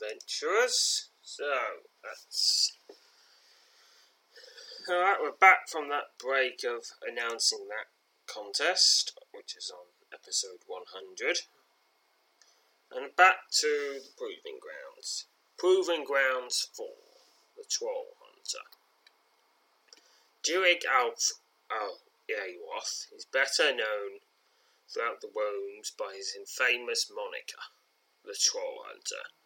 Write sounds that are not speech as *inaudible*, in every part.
adventurers. So, that's. Alright, we're back from that break of announcing that contest, which is on episode 100. And back to the Proving Grounds. Proving Grounds for The Troll Hunter. Durig Alf. Oh, is better known throughout the realms by his infamous moniker the Troll Hunter.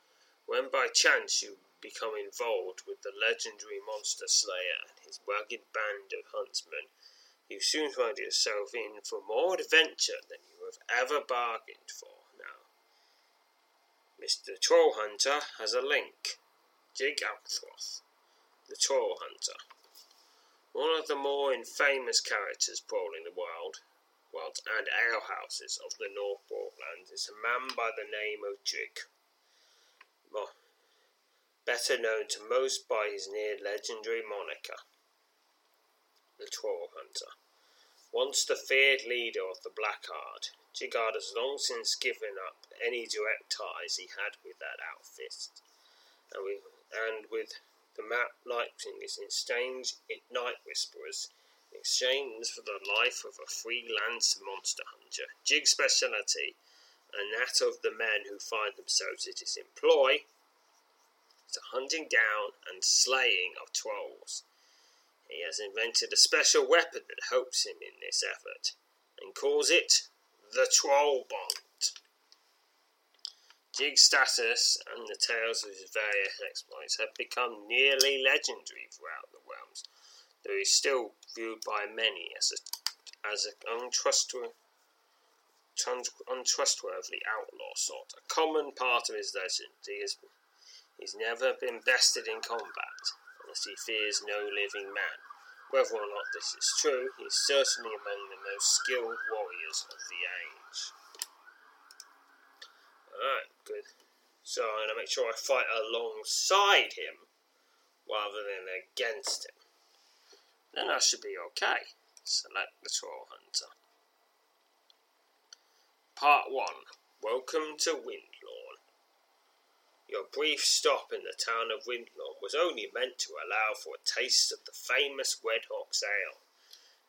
When by chance you become involved with the legendary monster slayer and his rugged band of huntsmen, you soon find yourself in for more adventure than you have ever bargained for. Now, Mr. Troll Hunter has a link. Jig Althroth, the Troll Hunter. One of the more infamous characters prowling the world, worlds and alehouses of the North Broadlands is a man by the name of Jig. Better known to most by his near legendary moniker, the Troll Hunter. Once the feared leader of the Blackguard, Jigard has long since given up any direct ties he had with that outfit, and with, and with the map Lightwings in exchange Night Whisperers in exchange for the life of a freelance monster hunter. Jig's speciality, and that of the men who find themselves in his employ, the hunting down and slaying of trolls. He has invented a special weapon that helps him in this effort, and calls it the Troll Bond. Jig's status and the tales of his various exploits have become nearly legendary throughout the realms, though he is still viewed by many as a, as an untrustworthy, untrustworthy outlaw sort. A common part of his legend he has he's never been bested in combat, unless he fears no living man. Whether or not this is true, he is certainly among the most skilled warriors of the age. Alright, good. So I'm going to make sure I fight alongside him rather than against him. Then I should be okay. Select the Troll Hunter. Part 1 Welcome to Windlawn. Your brief stop in the town of Windlawn was only meant to allow for a taste of the famous Redhawk's Ale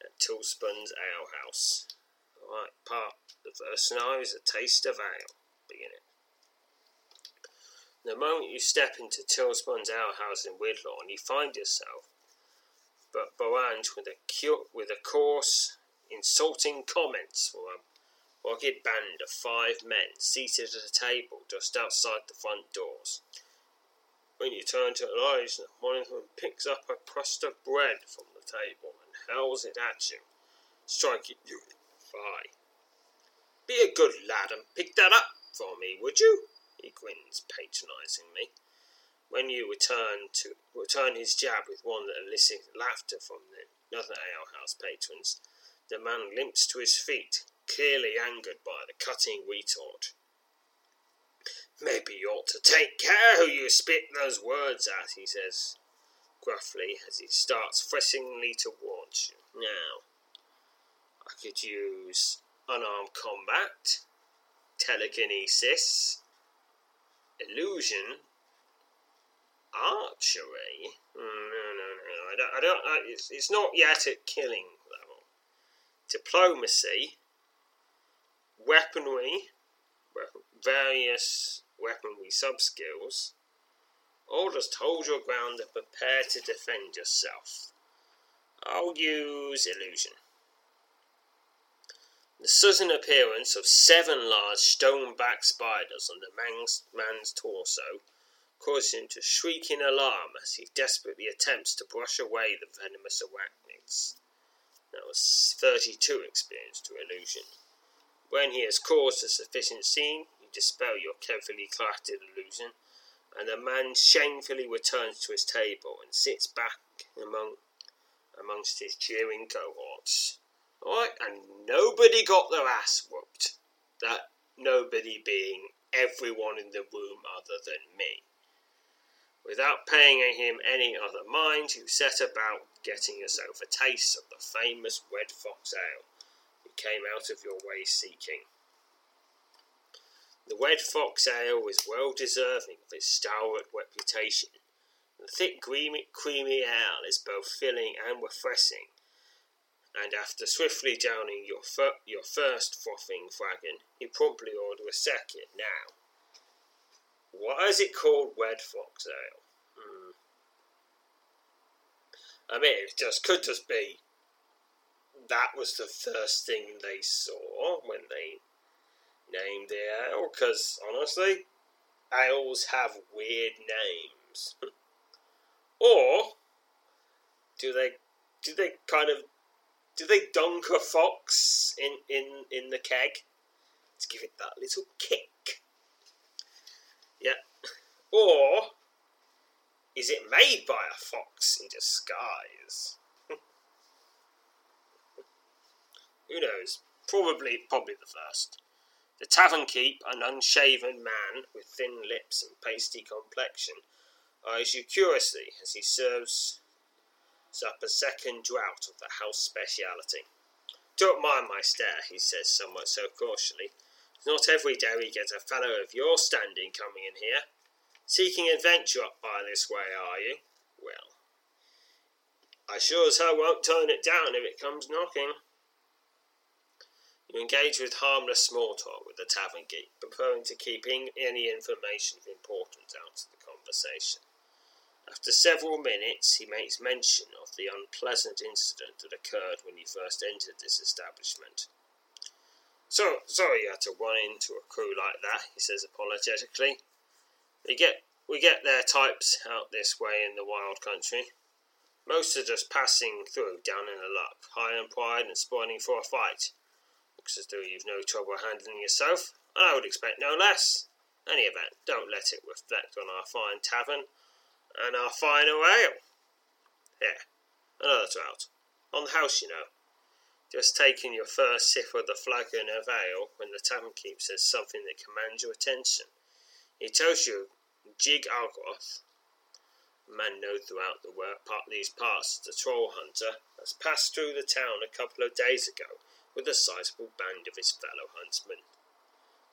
at Tilspun's Ale House. Alright, part the first now is a taste of ale beginning. The moment you step into Tilspun's alehouse in Windlawn, you find yourself but barraged with a cu- with a coarse, insulting comments from a rugged band of five men seated at a table just outside the front doors. When you turn to eyes, one of them picks up a crust of bread from the table and hurls it at you, striking you in the thigh. Be a good lad and pick that up for me, would you? He grins patronizingly. When you return to return his jab with one that elicits laughter from the other alehouse patrons, the man limps to his feet, clearly angered by the cutting retort. Maybe you ought to take care who you spit those words at, he says gruffly as he starts pressingly towards you. Now, I could use unarmed combat, telekinesis, illusion, archery. Mm, no, no, no. I don't. I don't. I, it's, it's not yet at killing level. Diplomacy, weaponry, various weaponry sub skills. All just hold your ground and prepare to defend yourself. I'll use illusion. The sudden appearance of seven large stone-backed spiders on the man's, man's torso causes him to shriek in alarm as he desperately attempts to brush away the venomous arachnids. That was 32 experience to illusion. When he has caused a sufficient scene, you dispel your carefully crafted illusion, and the man shamefully returns to his table and sits back among amongst his cheering cohorts. Alright, and nobody got their ass whooped. That nobody being everyone in the room other than me. Without paying him any other mind, you set about getting yourself a taste of the famous Red Fox Ale came out of your way seeking. The Red Fox Ale is well deserving of its stalwart reputation. The thick, creamy, creamy ale is both filling and refreshing, and after swiftly downing your, fir- your first frothing flagon, you promptly order a second. Now, why is it called Red Fox Ale? Hmm. I mean, it just could just be that was the first thing they saw when they named the ale. Because honestly, ales have weird names. *laughs* or do they do they kind of do they dunk a fox in, in, in the keg to give it that little kick? Yeah. Or is it made by a fox in disguise? Who knows? Probably, probably the first. The tavern keep, an unshaven man with thin lips and pasty complexion, eyes you curiously as he serves up a second draught of the house speciality. Don't mind my stare, he says somewhat so cautiously. Not every day we get a fellow of your standing coming in here. Seeking adventure up by this way, are you? Well, I sure as hell won't turn it down if it comes knocking. You engage with harmless small talk with the tavern geek, preferring to keep any information of importance out of the conversation. After several minutes, he makes mention of the unpleasant incident that occurred when you first entered this establishment. So sorry you had to run into a crew like that, he says apologetically. We get we get their types out this way in the wild country. Most are just passing through down in the luck, high on pride and spoiling for a fight. Looks as though you've no trouble handling yourself, and I would expect no less. Any event, don't let it reflect on our fine tavern and our fine ale. Here, another draught. On the house, you know. Just taking your first sip of the flagon of ale when the tavern keep says something that commands your attention. He tells you Jig a man known throughout the work, part these parts as a troll hunter, has passed through the town a couple of days ago with a sizable band of his fellow huntsmen.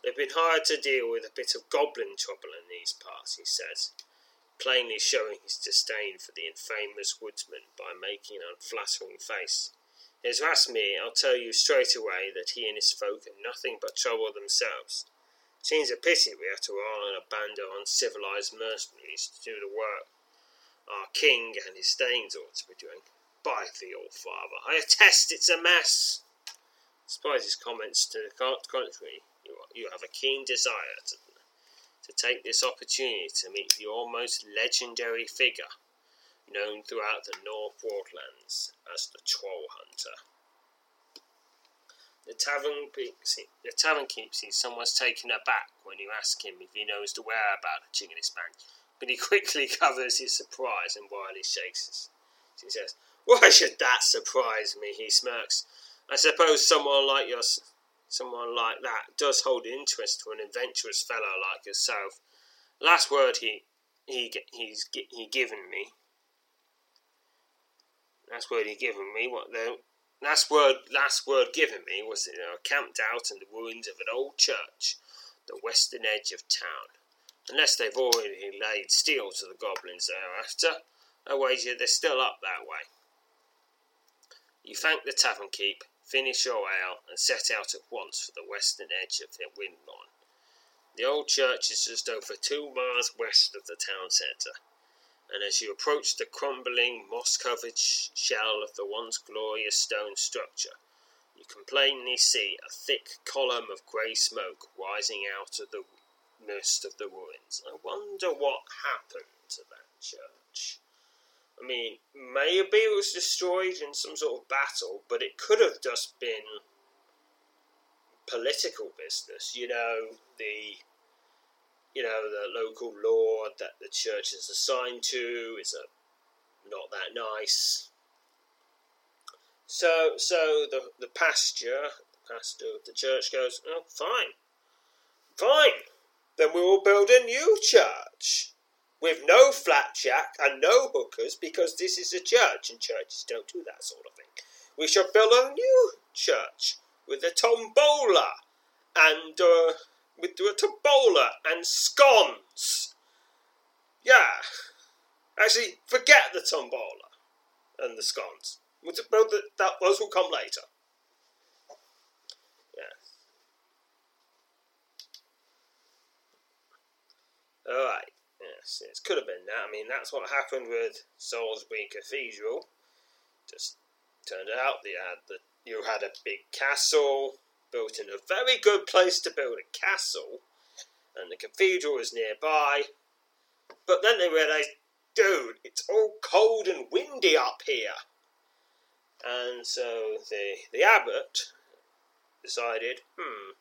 They've been hired to deal with a bit of goblin trouble in these parts, he says plainly showing his disdain for the infamous woodsman by making an unflattering face. As me, I'll tell you straight away that he and his folk are nothing but trouble themselves. Seems a pity we have to rely on a band of uncivilized mercenaries to do the work our king and his thanes ought to be doing. By the old father, I attest it's a mess. Despite his comments to the contrary, you, have a keen desire to to take this opportunity to meet the almost legendary figure known throughout the North Broadlands as the Troll Hunter. The tavern, the tavern keeps he's somewhat taken aback when you ask him if he knows the whereabouts of Chinglish Bank, but he *laughs* quickly covers his surprise and wildly shakes his. He says, Why should that surprise me? He smirks. I suppose someone like your someone like that does hold interest to an adventurous fellow like yourself, last word he he he's he given me. Last word he given me. What the last word last word given me was that know camped out in the ruins of an old church, the western edge of town. Unless they've already laid steel to the goblins thereafter, I wager they're still up that way. You thank the tavern keep, finish your ale, and set out at once for the western edge of the Windlawn. The old church is just over two miles west of the town centre, and as you approach the crumbling, moss covered shell of the once glorious stone structure, you can plainly see a thick column of grey smoke rising out of the mist of the ruins. I wonder what happened to that church. I mean, maybe it was destroyed in some sort of battle, but it could have just been political business. You know, the you know the local lord that the church is assigned to is a not that nice. So, so the the pastor, the pastor of the church goes, "Oh, fine, fine. Then we will build a new church." With no flapjack and no hookers because this is a church and churches don't do that sort of thing. We shall build a new church with a tombola and uh, with a tombola and scones. Yeah, actually, forget the tombola and the scones. We'll build that. Those will come later. Yeah. All right. Yes, it could have been that. I mean, that's what happened with Salisbury Cathedral. Just turned out you had the you had a big castle built in a very good place to build a castle, and the cathedral was nearby. But then they realised, dude, it's all cold and windy up here. And so the the abbot decided, hmm,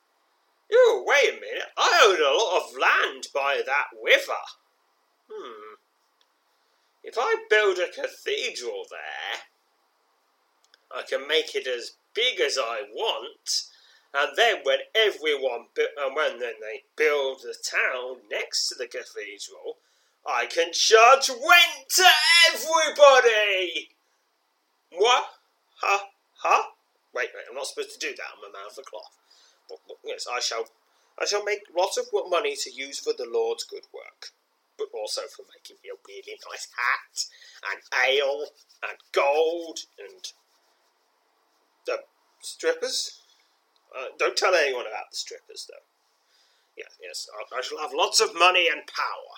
oh wait a minute, I own a lot of land by that river. Hmm. If I build a cathedral there, I can make it as big as I want, and then when everyone and when then they build the town next to the cathedral, I can charge rent to everybody. What? Ha ha? Wait, wait, I'm not supposed to do that. I'm a man of the cloth. But, yes, I shall. I shall make lots of money to use for the Lord's good work but also for making me a really nice hat and ale and gold and the strippers. Uh, don't tell anyone about the strippers, though. Yeah, yes, I, I shall have lots of money and power.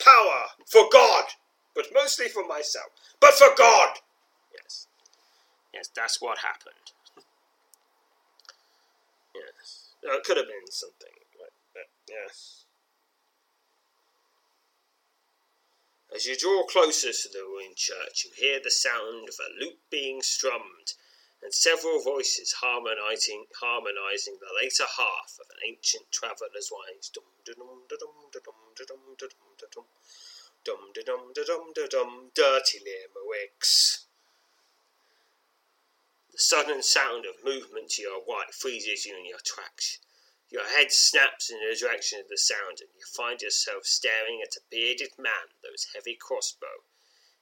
Power for God, but mostly for myself. But for God! Yes. Yes, that's what happened. *laughs* yes. Uh, it could have been something. But, but, yes. As you draw closer to the ruined church, you hear the sound of a lute being strummed and several voices harmonizing, harmonizing the later half of an ancient traveller's wise. Dirty Limericks. The sudden sound of movement to your right freezes you in your tracks. Your head snaps in the direction of the sound, and you find yourself staring at a bearded man whose heavy crossbow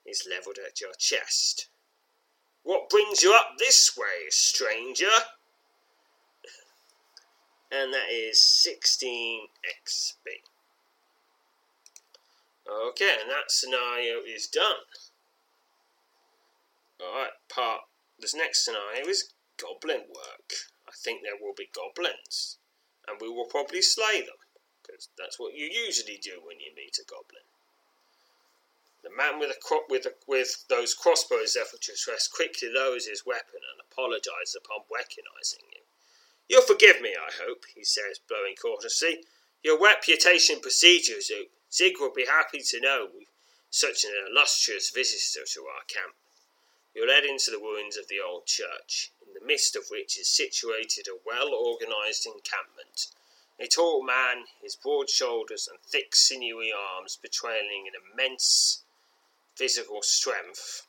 is levelled at your chest. What brings you up this way, stranger? *laughs* and that is 16 XP. Okay, and that scenario is done. Alright, part. This next scenario is goblin work. I think there will be goblins and we will probably slay them, because that's what you usually do when you meet a goblin. The man with, cro- with, a, with those crossbows effortless quickly lowers his weapon and apologizes upon recognizing you. You'll forgive me, I hope, he says, blowing cautiously. Your reputation precedes you. Zig will be happy to know such an illustrious visitor to our camp. You're led into the ruins of the old church in the midst of which is situated a well organized encampment. A tall man, his broad shoulders and thick sinewy arms betraying an immense physical strength,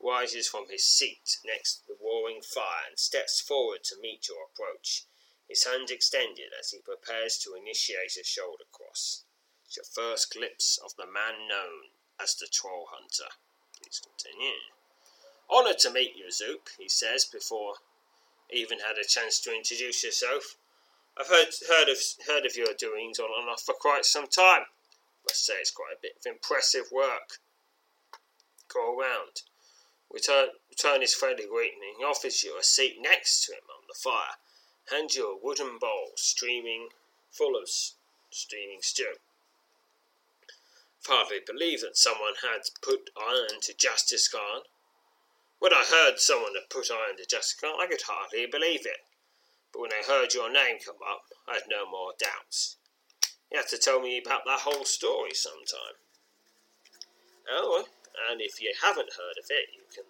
rises from his seat next to the roaring fire and steps forward to meet your approach, his hand extended as he prepares to initiate a shoulder cross. It's your first glimpse of the man known as the Troll Hunter. Please continue. Honoured to meet you, Zoop, he says before even had a chance to introduce yourself. I've heard heard of heard of your doings on and off for quite some time. Must say it's quite a bit of impressive work. Go around. Return, return his friendly greeting. He offers you a seat next to him on the fire. Hands you a wooden bowl streaming full of steaming stew. Hardly believe that someone had put iron to Justice Khan. When I heard someone had put iron to Khan, I could hardly believe it. But when I heard your name come up, I had no more doubts. You have to tell me about that whole story sometime. Oh, and if you haven't heard of it, you can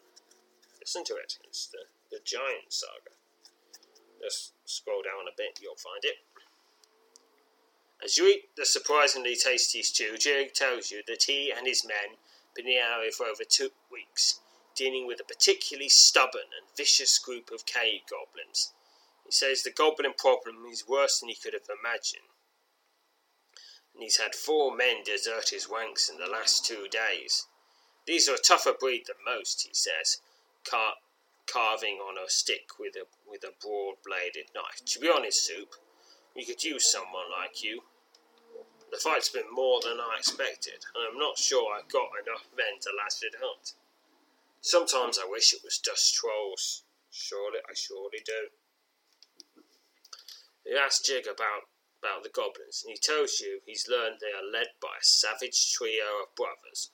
listen to it. It's the, the Giant Saga. Just scroll down a bit, you'll find it. As you eat the surprisingly tasty stew, Jig tells you that he and his men been in the area for over two weeks, dealing with a particularly stubborn and vicious group of cave goblins. He says the goblin problem is worse than he could have imagined. And he's had four men desert his ranks in the last two days. These are a tougher breed than most, he says, car- carving on a stick with a with a broad bladed knife. To be honest, Soup, we could use someone like you. The fight's been more than I expected, and I'm not sure I've got enough men to last it out. Sometimes I wish it was dust trolls. Surely, I surely do. You ask Jig about about the goblins, and he tells you he's learned they are led by a savage trio of brothers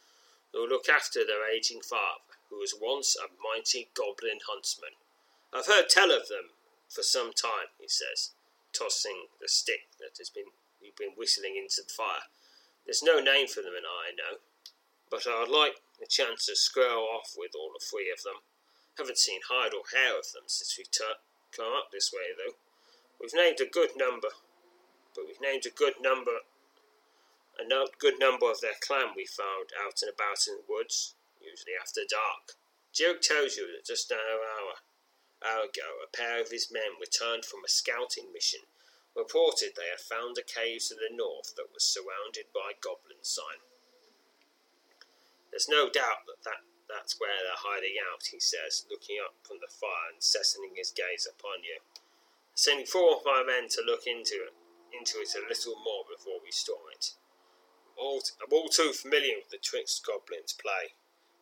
who look after their aging father, who was once a mighty goblin huntsman. I've heard tell of them for some time, he says, tossing the stick that has been you've been whistling into the fire. There's no name for them and I know, but I'd like a chance to square off with all the three of them. Haven't seen hide or hair of them since we tur- come up this way, though. We've named a good number, but we've named a good number, a no- good number of their clan we found out and about in the woods, usually after dark. Joe tells you that just an hour, hour ago, a pair of his men returned from a scouting mission, reported they had found a cave to the north that was surrounded by goblin sign. There's no doubt that, that that's where they're hiding out, he says, looking up from the fire and settling his gaze upon you. Sending four of my men to look into it, into it a little more before we storm it. All, I'm all too familiar with the tricks goblins play.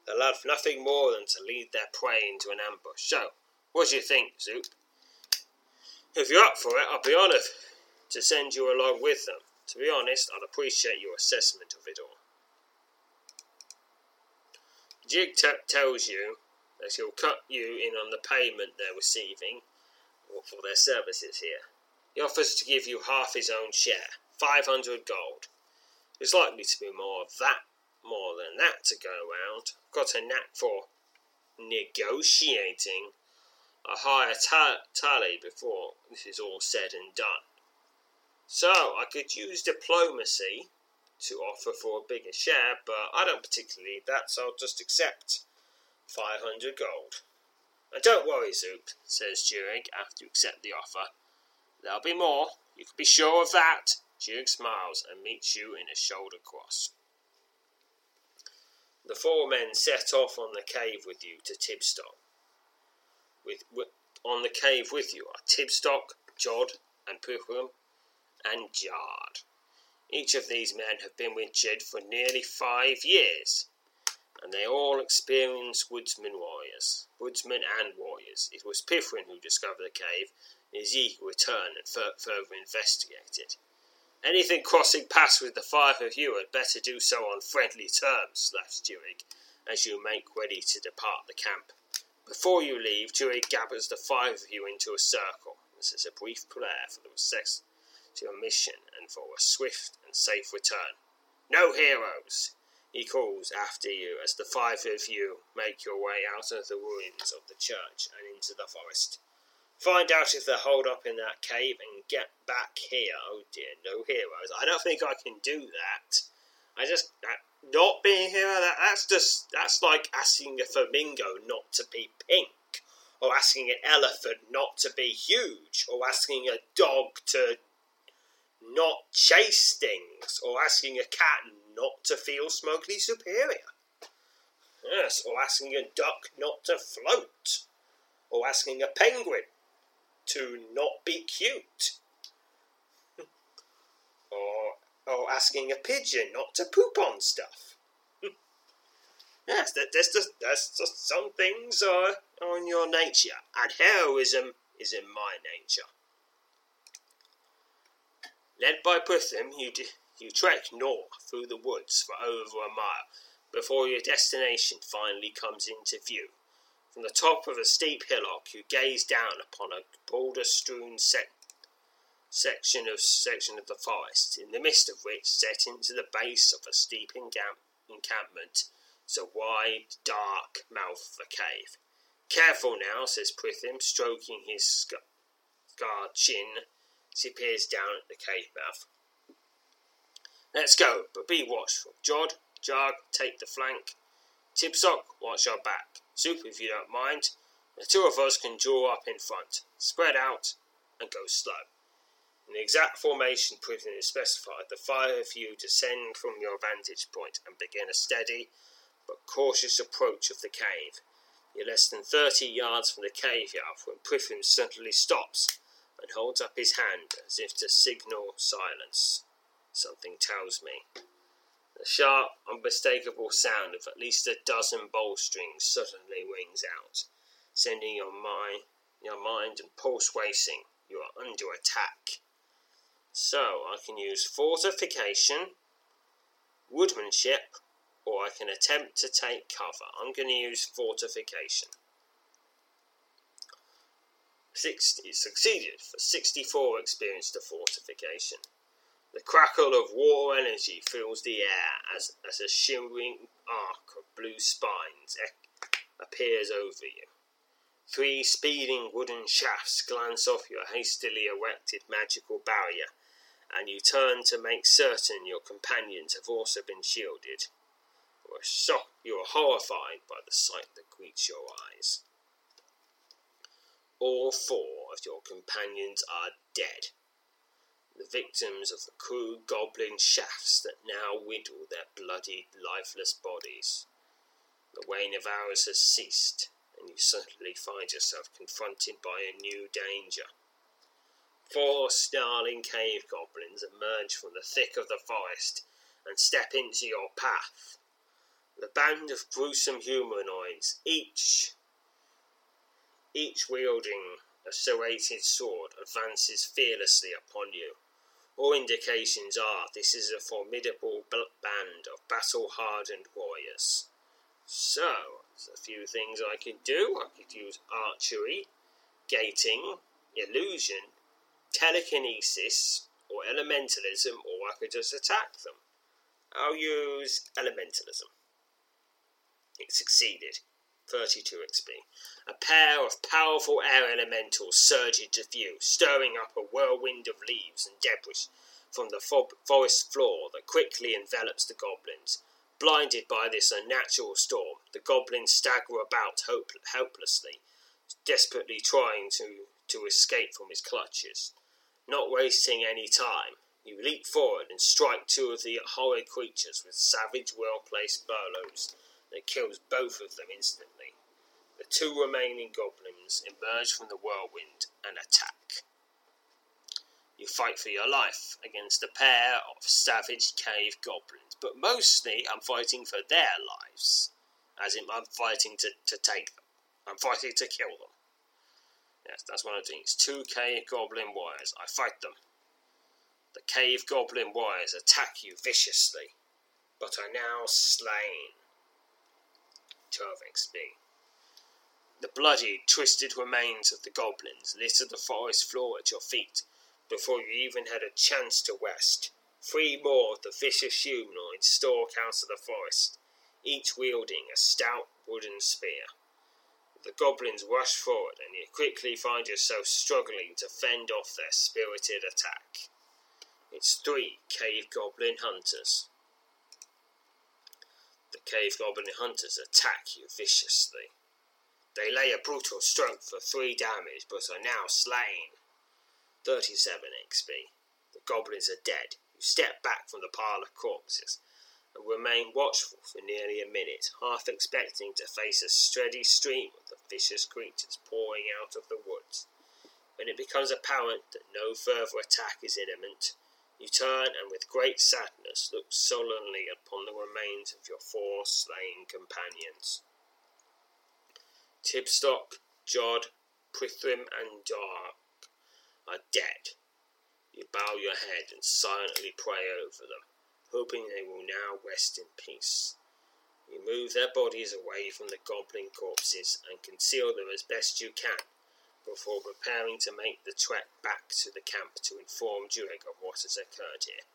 They'll love nothing more than to lead their prey into an ambush. So, what do you think, Zoop? If you're up for it, I'll be honoured to send you along with them. To be honest, I'd appreciate your assessment of it all. Jig t- tells you that he'll cut you in on the payment they're receiving for their services here. He offers to give you half his own share, 500 gold. There's likely to be more of that, more than that to go around. Got a knack for negotiating a higher ta- tally before this is all said and done. So I could use diplomacy to offer for a bigger share, but I don't particularly need that, so I'll just accept 500 gold. And don't worry, Zoop, says Jurek after you accept the offer. There'll be more, you can be sure of that. Jurek smiles and meets you in a shoulder cross. The four men set off on the cave with you to Tibstock. With, with on the cave with you are Tibstock, Jod, and Puchum, and Jard. Each of these men have been with Jed for nearly five years, and they all experienced woodsmen warriors, woodsmen and warriors. It was Pifrin who discovered the cave, and his eager return and fur- further investigated. Anything crossing paths with the five of you had better do so on friendly terms, laughed Durig, as you make ready to depart the camp. Before you leave, Durig gathers the five of you into a circle. This is a brief prayer for the success to your mission and for a swift and safe return. No heroes! He calls after you as the five of you make your way out of the ruins of the church and into the forest. Find out if they're holed up in that cave and get back here. Oh dear, no heroes. I don't think I can do that. I just that, not being here. That, that's just that's like asking a flamingo not to be pink, or asking an elephant not to be huge, or asking a dog to not chase things, or asking a cat not to feel smugly superior. Yes, or asking a duck not to float, or asking a penguin to not be cute, *laughs* or or asking a pigeon not to poop on stuff. *laughs* yes, that's just that's just some things are, are in your nature, and heroism is in my nature. Led by Prithim, you d- you trek north through the woods for over a mile before your destination finally comes into view. From the top of a steep hillock, you gaze down upon a boulder-strewn se- section of section of the forest, in the midst of which, set into the base of a steep encamp- encampment, is a wide, dark mouth of a cave. Careful now, says Prithim, stroking his sc- scarred chin he peers down at the cave mouth. Let's go, but be watchful. Jod, Jog, take the flank. Tibstock, watch our back. Soup, if you don't mind. The two of us can draw up in front, spread out, and go slow. In the exact formation is specified, the five of you descend from your vantage point and begin a steady but cautious approach of the cave. You're less than thirty yards from the cave mouth when Prithim suddenly stops and holds up his hand as if to signal silence. Something tells me. The sharp, unmistakable sound of at least a dozen bowstrings suddenly rings out, sending your mind, your mind and pulse racing. You are under attack. So I can use fortification, woodmanship, or I can attempt to take cover. I'm going to use fortification. 60 succeeded for 64 experience to fortification. The crackle of war energy fills the air as, as a shimmering arc of blue spines appears over you. Three speeding wooden shafts glance off your hastily erected magical barrier, and you turn to make certain your companions have also been shielded. You are shocked, you are horrified by the sight that greets your eyes. All four of your companions are dead the victims of the crude goblin shafts that now whittle their bloodied, lifeless bodies. The wane of hours has ceased, and you suddenly find yourself confronted by a new danger. Four snarling cave goblins emerge from the thick of the forest and step into your path. The band of gruesome humanoids, each each wielding a serrated sword, advances fearlessly upon you. All indications are this is a formidable band of battle hardened warriors. So, there's a few things I could do. I could use archery, gating, illusion, telekinesis, or elementalism, or I could just attack them. I'll use elementalism. It succeeded. 32 XP. A pair of powerful air elementals surge into view, stirring up a whirlwind of leaves and debris from the forest floor that quickly envelops the goblins. Blinded by this unnatural storm, the goblins stagger about hope- helplessly, desperately trying to, to escape from his clutches. Not wasting any time, you leap forward and strike two of the horrid creatures with savage, well placed blows that kills both of them instantly. The two remaining goblins emerge from the whirlwind and attack. You fight for your life against a pair of savage cave goblins, but mostly I'm fighting for their lives. As in, I'm fighting to, to take them. I'm fighting to kill them. Yes, that's what I'm doing. It's two cave goblin warriors. I fight them. The cave goblin warriors attack you viciously, but are now slain. 12 XP. The bloody, twisted remains of the goblins litter the forest floor at your feet before you even had a chance to rest. Three more of the vicious humanoids stalk out of the forest, each wielding a stout wooden spear. The goblins rush forward, and you quickly find yourself struggling to fend off their spirited attack. It's three cave goblin hunters. The cave goblin hunters attack you viciously. They lay a brutal stroke for three damage, but are now slain. 37 XP. The The goblins are dead. You step back from the pile of corpses and remain watchful for nearly a minute, half expecting to face a steady stream of the vicious creatures pouring out of the woods. When it becomes apparent that no further attack is imminent, you turn and with great sadness look sullenly upon the remains of your four slain companions. Tibstock, Jod, Prithrim, and Dark are dead. You bow your head and silently pray over them, hoping they will now rest in peace. You move their bodies away from the goblin corpses and conceal them as best you can before preparing to make the trek back to the camp to inform Durig of what has occurred here.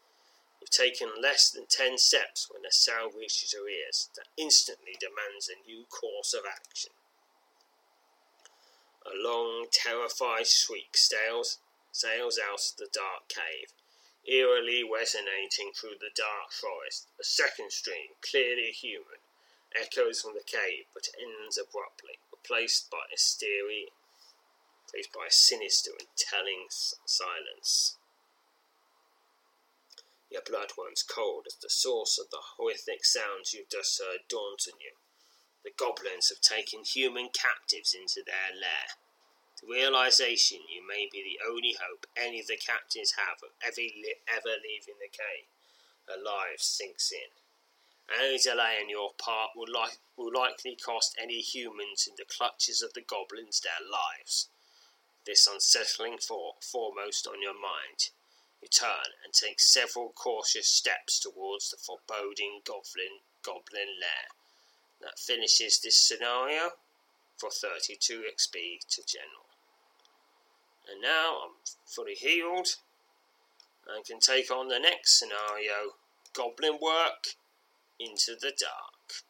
You've taken less than ten steps when a sound reaches your ears that instantly demands a new course of action. A long, terrified shriek sails, sails out of the dark cave, eerily resonating through the dark forest. A second stream, clearly human, echoes from the cave but ends abruptly, replaced by a steery, replaced by a sinister and telling silence. Your blood runs cold as the source of the horrific sounds you've just heard dawns on you. The goblins have taken human captives into their lair. The realization you may be the only hope any of the captives have of ever, ever leaving the cave alive sinks in. Any delay on your part will, li- will likely cost any humans in the clutches of the goblins their lives. This unsettling thought foremost on your mind, you turn and take several cautious steps towards the foreboding goblin, goblin lair that finishes this scenario for 32 XP to General. And now I'm fully healed and can take on the next scenario Goblin Work into the Dark.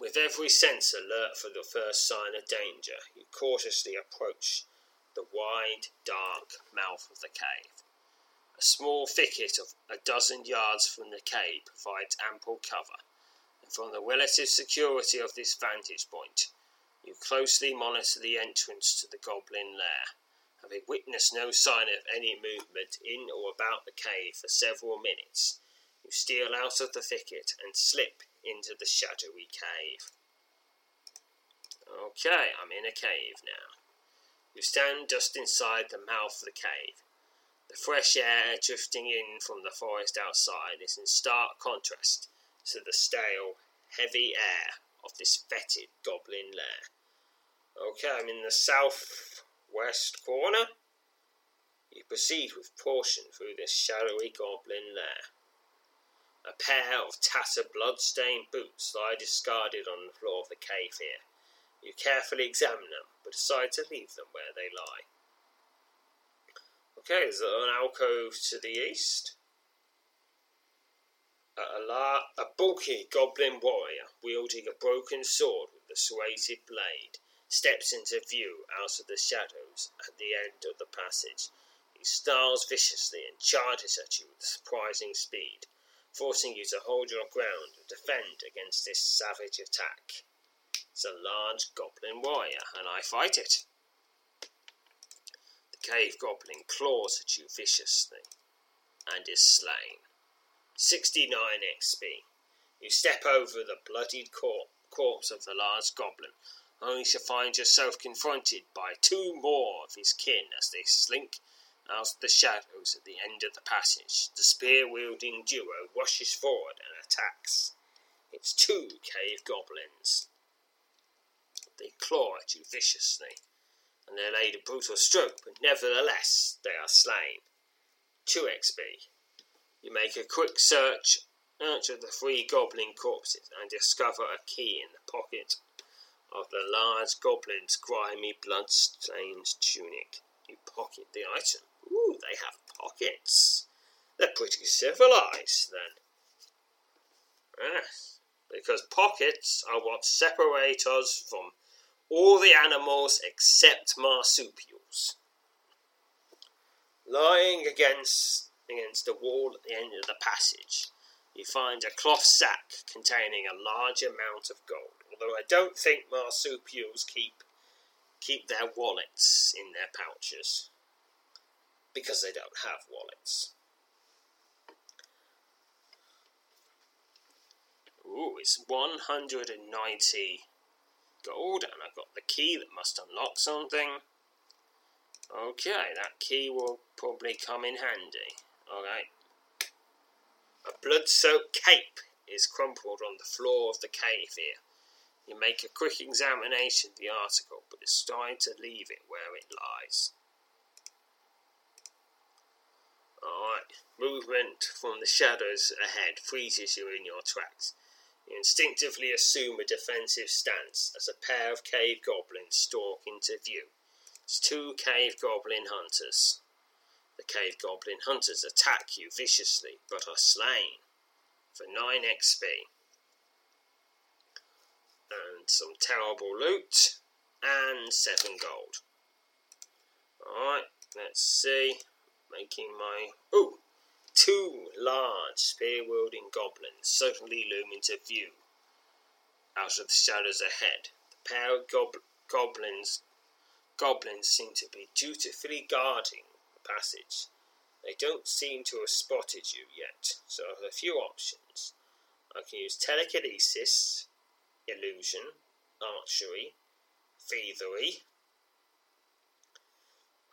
With every sense alert for the first sign of danger, you cautiously approach the wide, dark mouth of the cave. A small thicket of a dozen yards from the cave provides ample cover, and from the relative security of this vantage point, you closely monitor the entrance to the goblin lair. Having witnessed no sign of any movement in or about the cave for several minutes, you steal out of the thicket and slip into the shadowy cave. Okay, I'm in a cave now. You stand just inside the mouth of the cave. The fresh air drifting in from the forest outside is in stark contrast to the stale, heavy air of this fetid goblin lair. Okay, I'm in the southwest corner. You proceed with caution through this shadowy goblin lair. A pair of tattered, blood-stained boots lie discarded on the floor of the cave here. You carefully examine them, but decide to leave them where they lie. Okay, there's an alcove to the east. A, la- a bulky goblin warrior wielding a broken sword with a serrated blade steps into view out of the shadows at the end of the passage. He snarls viciously and charges at you with surprising speed, forcing you to hold your ground and defend against this savage attack. It's a large goblin warrior, and I fight it. Cave goblin claws at you viciously and is slain. 69 XP. You step over the bloodied cor- corpse of the large goblin, only to find yourself confronted by two more of his kin as they slink out of the shadows at the end of the passage. The spear wielding duo rushes forward and attacks. It's two cave goblins. They claw at you viciously, and they lay a brutal stroke, but nevertheless they are slain. 2 XP. You make a quick search, search of the three goblin corpses and discover a key in the pocket of the large goblin's grimy blood-stained tunic. You pocket the item. Ooh, they have pockets. They're pretty civilized, then. Yes, because pockets are what separate us from all the animals except marsupials. Lying against against the wall at the end of the passage, you find a cloth sack containing a large amount of gold. Although I don't think marsupials keep keep their wallets in their pouches. because they don't have wallets. Ooh, it's 190 gold, and I've got the key that must unlock something. Okay, that key will probably come in handy. Alright. A blood soaked cape is crumpled on the floor of the cave here. You make a quick examination of the article, but decide to leave it where it lies. Alright, movement from the shadows ahead freezes you in your tracks. You instinctively assume a defensive stance as a pair of cave goblins stalk into view. It's two cave goblin hunters. The cave goblin hunters attack you viciously, but are slain for 9 XP. And some terrible loot, and 7 gold. Alright, let's see. Making my. Oh! Two large spear wielding goblins suddenly loom into view out of the shadows ahead. The pair of gob- goblins goblins seem to be dutifully guarding the passage. They don't seem to have spotted you yet, so I have a few options. I can use telekinesis, illusion, archery, thievery.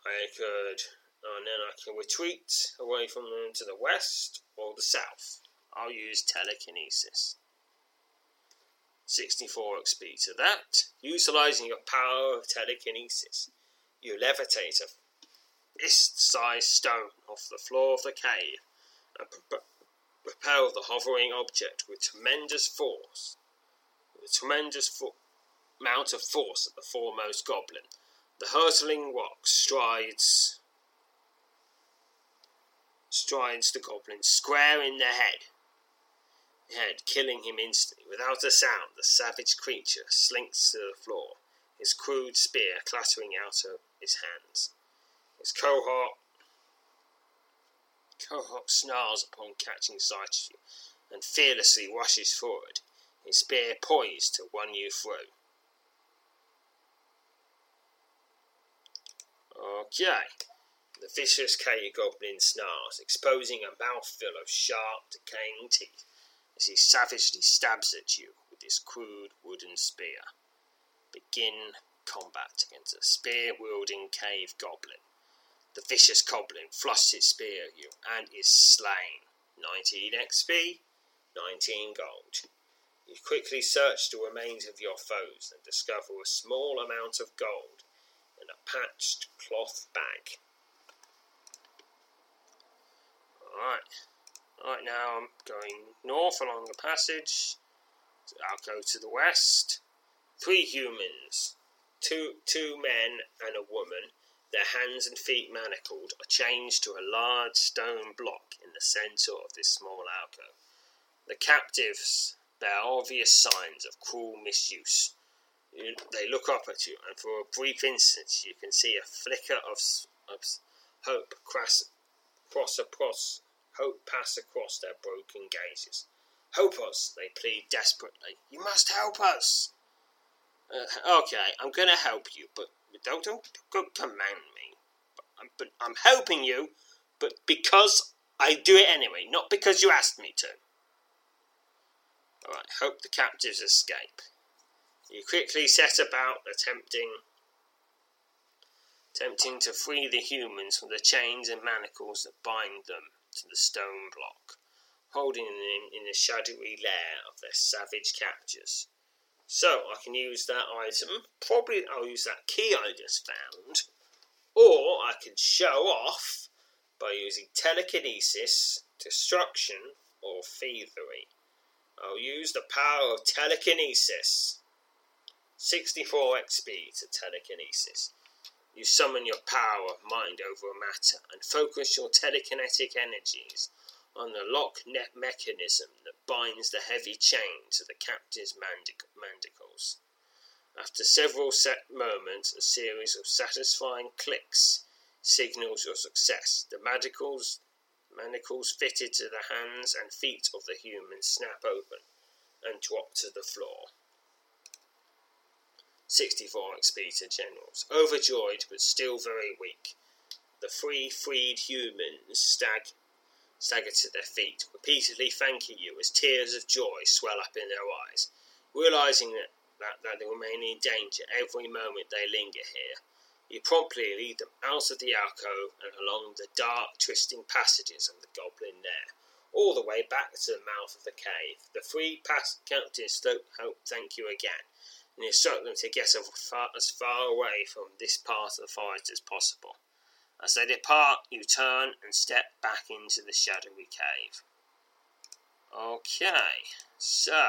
I could and then I can retreat away from them to the west or the south. I'll use telekinesis. 64 XP to that. Utilizing your power of telekinesis, you levitate a fist sized stone off the floor of the cave and propel the hovering object with tremendous force. With a tremendous fo- amount of force at the foremost goblin. The hurtling rock strides strides the goblin square in the head. Head, killing him instantly. Without a sound, the savage creature slinks to the floor, his crude spear clattering out of his hands. His cohort cohort snarls upon catching sight of you, and fearlessly rushes forward, his spear poised to run you through. Okay. The vicious cave goblin snarls, exposing a mouthful of sharp, decaying teeth as he savagely stabs at you with his crude wooden spear. Begin combat against a spear wielding cave goblin. The vicious goblin thrusts its spear at you and is slain. 19 XP, 19 gold. You quickly search the remains of your foes and discover a small amount of gold in a patched cloth bag. Alright. Right now I'm going north along the passage. I'll go to the west. Three humans, two two men and a woman, their hands and feet manacled, are chained to a large stone block in the centre of this small alcove. The captives bear obvious signs of cruel misuse. They look up at you, and for a brief instant you can see a flicker of, of hope cross, cross across hope pass across their broken gazes. Help us, they plead desperately. You must help us. Uh, okay, I'm gonna help you, but don't, don't, don't command me. But I'm, but I'm helping you, but because I do it anyway, not because you asked me to. Alright, hope the captives escape. You quickly set about attempting attempting to free the humans from the chains and manacles that bind them to the stone block, holding them in the shadowy lair of their savage captors. So I can use that item, probably I'll use that key I just found, or I can show off by using telekinesis, destruction, or thievery. I'll use the power of telekinesis. 64 XP to telekinesis. You summon your power of mind over a matter and focus your telekinetic energies on the lock net mechanism that binds the heavy chain to the captive's mandic- mandibles. After several set moments, a series of satisfying clicks signals your success. The manacles, manacles fitted to the hands and feet of the human snap open and drop to the floor. 64 XP generals. Overjoyed, but still very weak. the three freed humans stag, stagger to their feet, repeatedly thanking you as tears of joy swell up in their eyes, realizing that, that, that they remain in danger every moment they linger here. You promptly lead them out of the alcove and along the dark, twisting passages of the goblin lair, all the way back to the mouth of the cave. The three past captives hope thank you again, and instruct them to get as far, as far away from this part of the forest as possible. As they depart, you turn and step back into the shadowy cave. Okay, so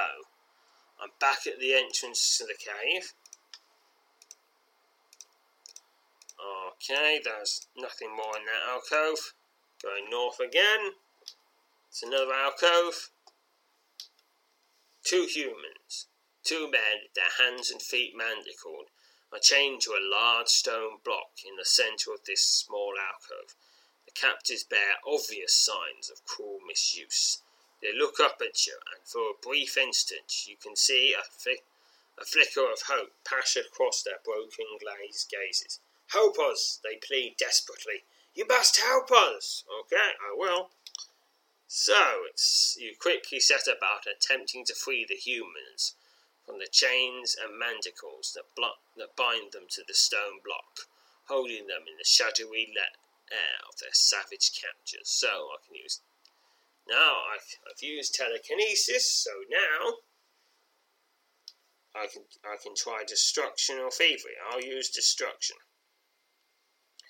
I'm back at the entrance to the cave. Okay, there's nothing more in that alcove. Going north again. It's another alcove. Two humans, two men, their hands and feet manacled, are chained to a large stone block in the centre of this small alcove. The captives bear obvious signs of cruel misuse. They look up at you, and for a brief instant you can see a, a flicker of hope pass across their broken glazed gazes. Help us, they plead desperately. You must help us. Okay, I will. So, you quickly set about attempting to free the humans from the chains and manacles that, that bind them to the stone block, holding them in the shadowy let air of their savage captors. So, I can use. Now, I've, I've used telekinesis, so now I can, I can try destruction or thievery. I'll use destruction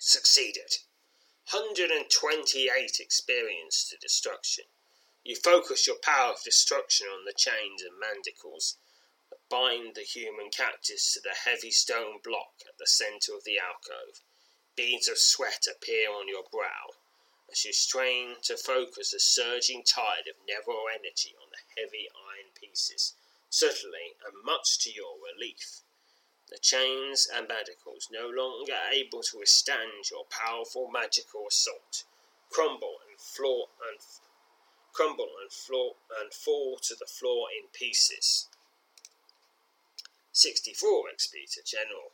succeeded. 128 experienced the destruction. You focus your power of destruction on the chains and that bind the human captives to the heavy stone block at the centre of the alcove. Beads of sweat appear on your brow as you strain to focus a surging tide of Neville energy on the heavy iron pieces. Subtly, and much to your relief, the chains and manacles, no longer able to withstand your powerful magical assault, crumble and floor and crumble and floor and fall to the floor in pieces. 64 XP to General.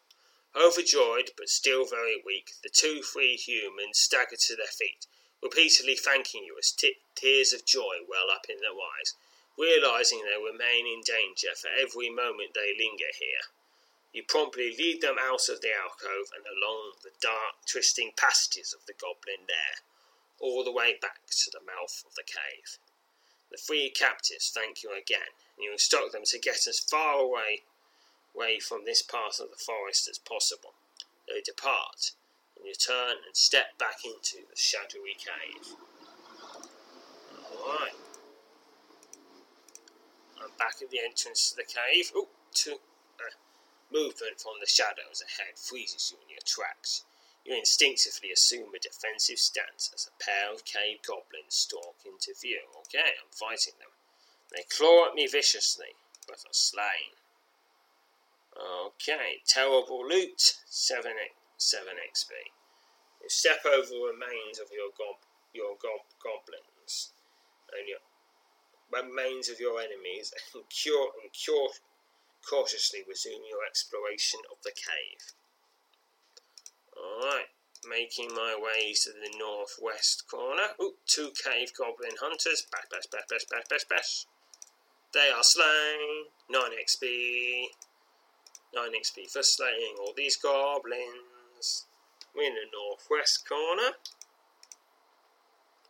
Overjoyed but still very weak, the two free humans stagger to their feet, repeatedly thanking you as t- tears of joy well up in their eyes, realizing they remain in danger for every moment they linger here. You promptly lead them out of the alcove and along the dark, twisting passages of the goblin lair, all the way back to the mouth of the cave. The three captives thank you again, and you instruct them to get as far away, away from this part of the forest as possible. They depart, and you turn and step back into the shadowy cave. Alright. I'm back at the entrance to the cave. Oh, two, uh, Movement from the shadows ahead freezes you in your tracks. You instinctively assume a defensive stance as a pair of cave goblins stalk into view. Okay, I'm fighting them. They claw at me viciously, but are slain. Okay, terrible loot, 7, 7 XP. Step over the remains of your gob, your gob goblins and your remains of your enemies and cure and cure cautiously resume your exploration of the cave. Alright, making my way to the northwest corner. Ooh, two cave goblin hunters. Bash, bash, bash, bash, bash, bash, bash. They are slain. 9 XP. 9 XP for slaying all these goblins. We're in the northwest corner.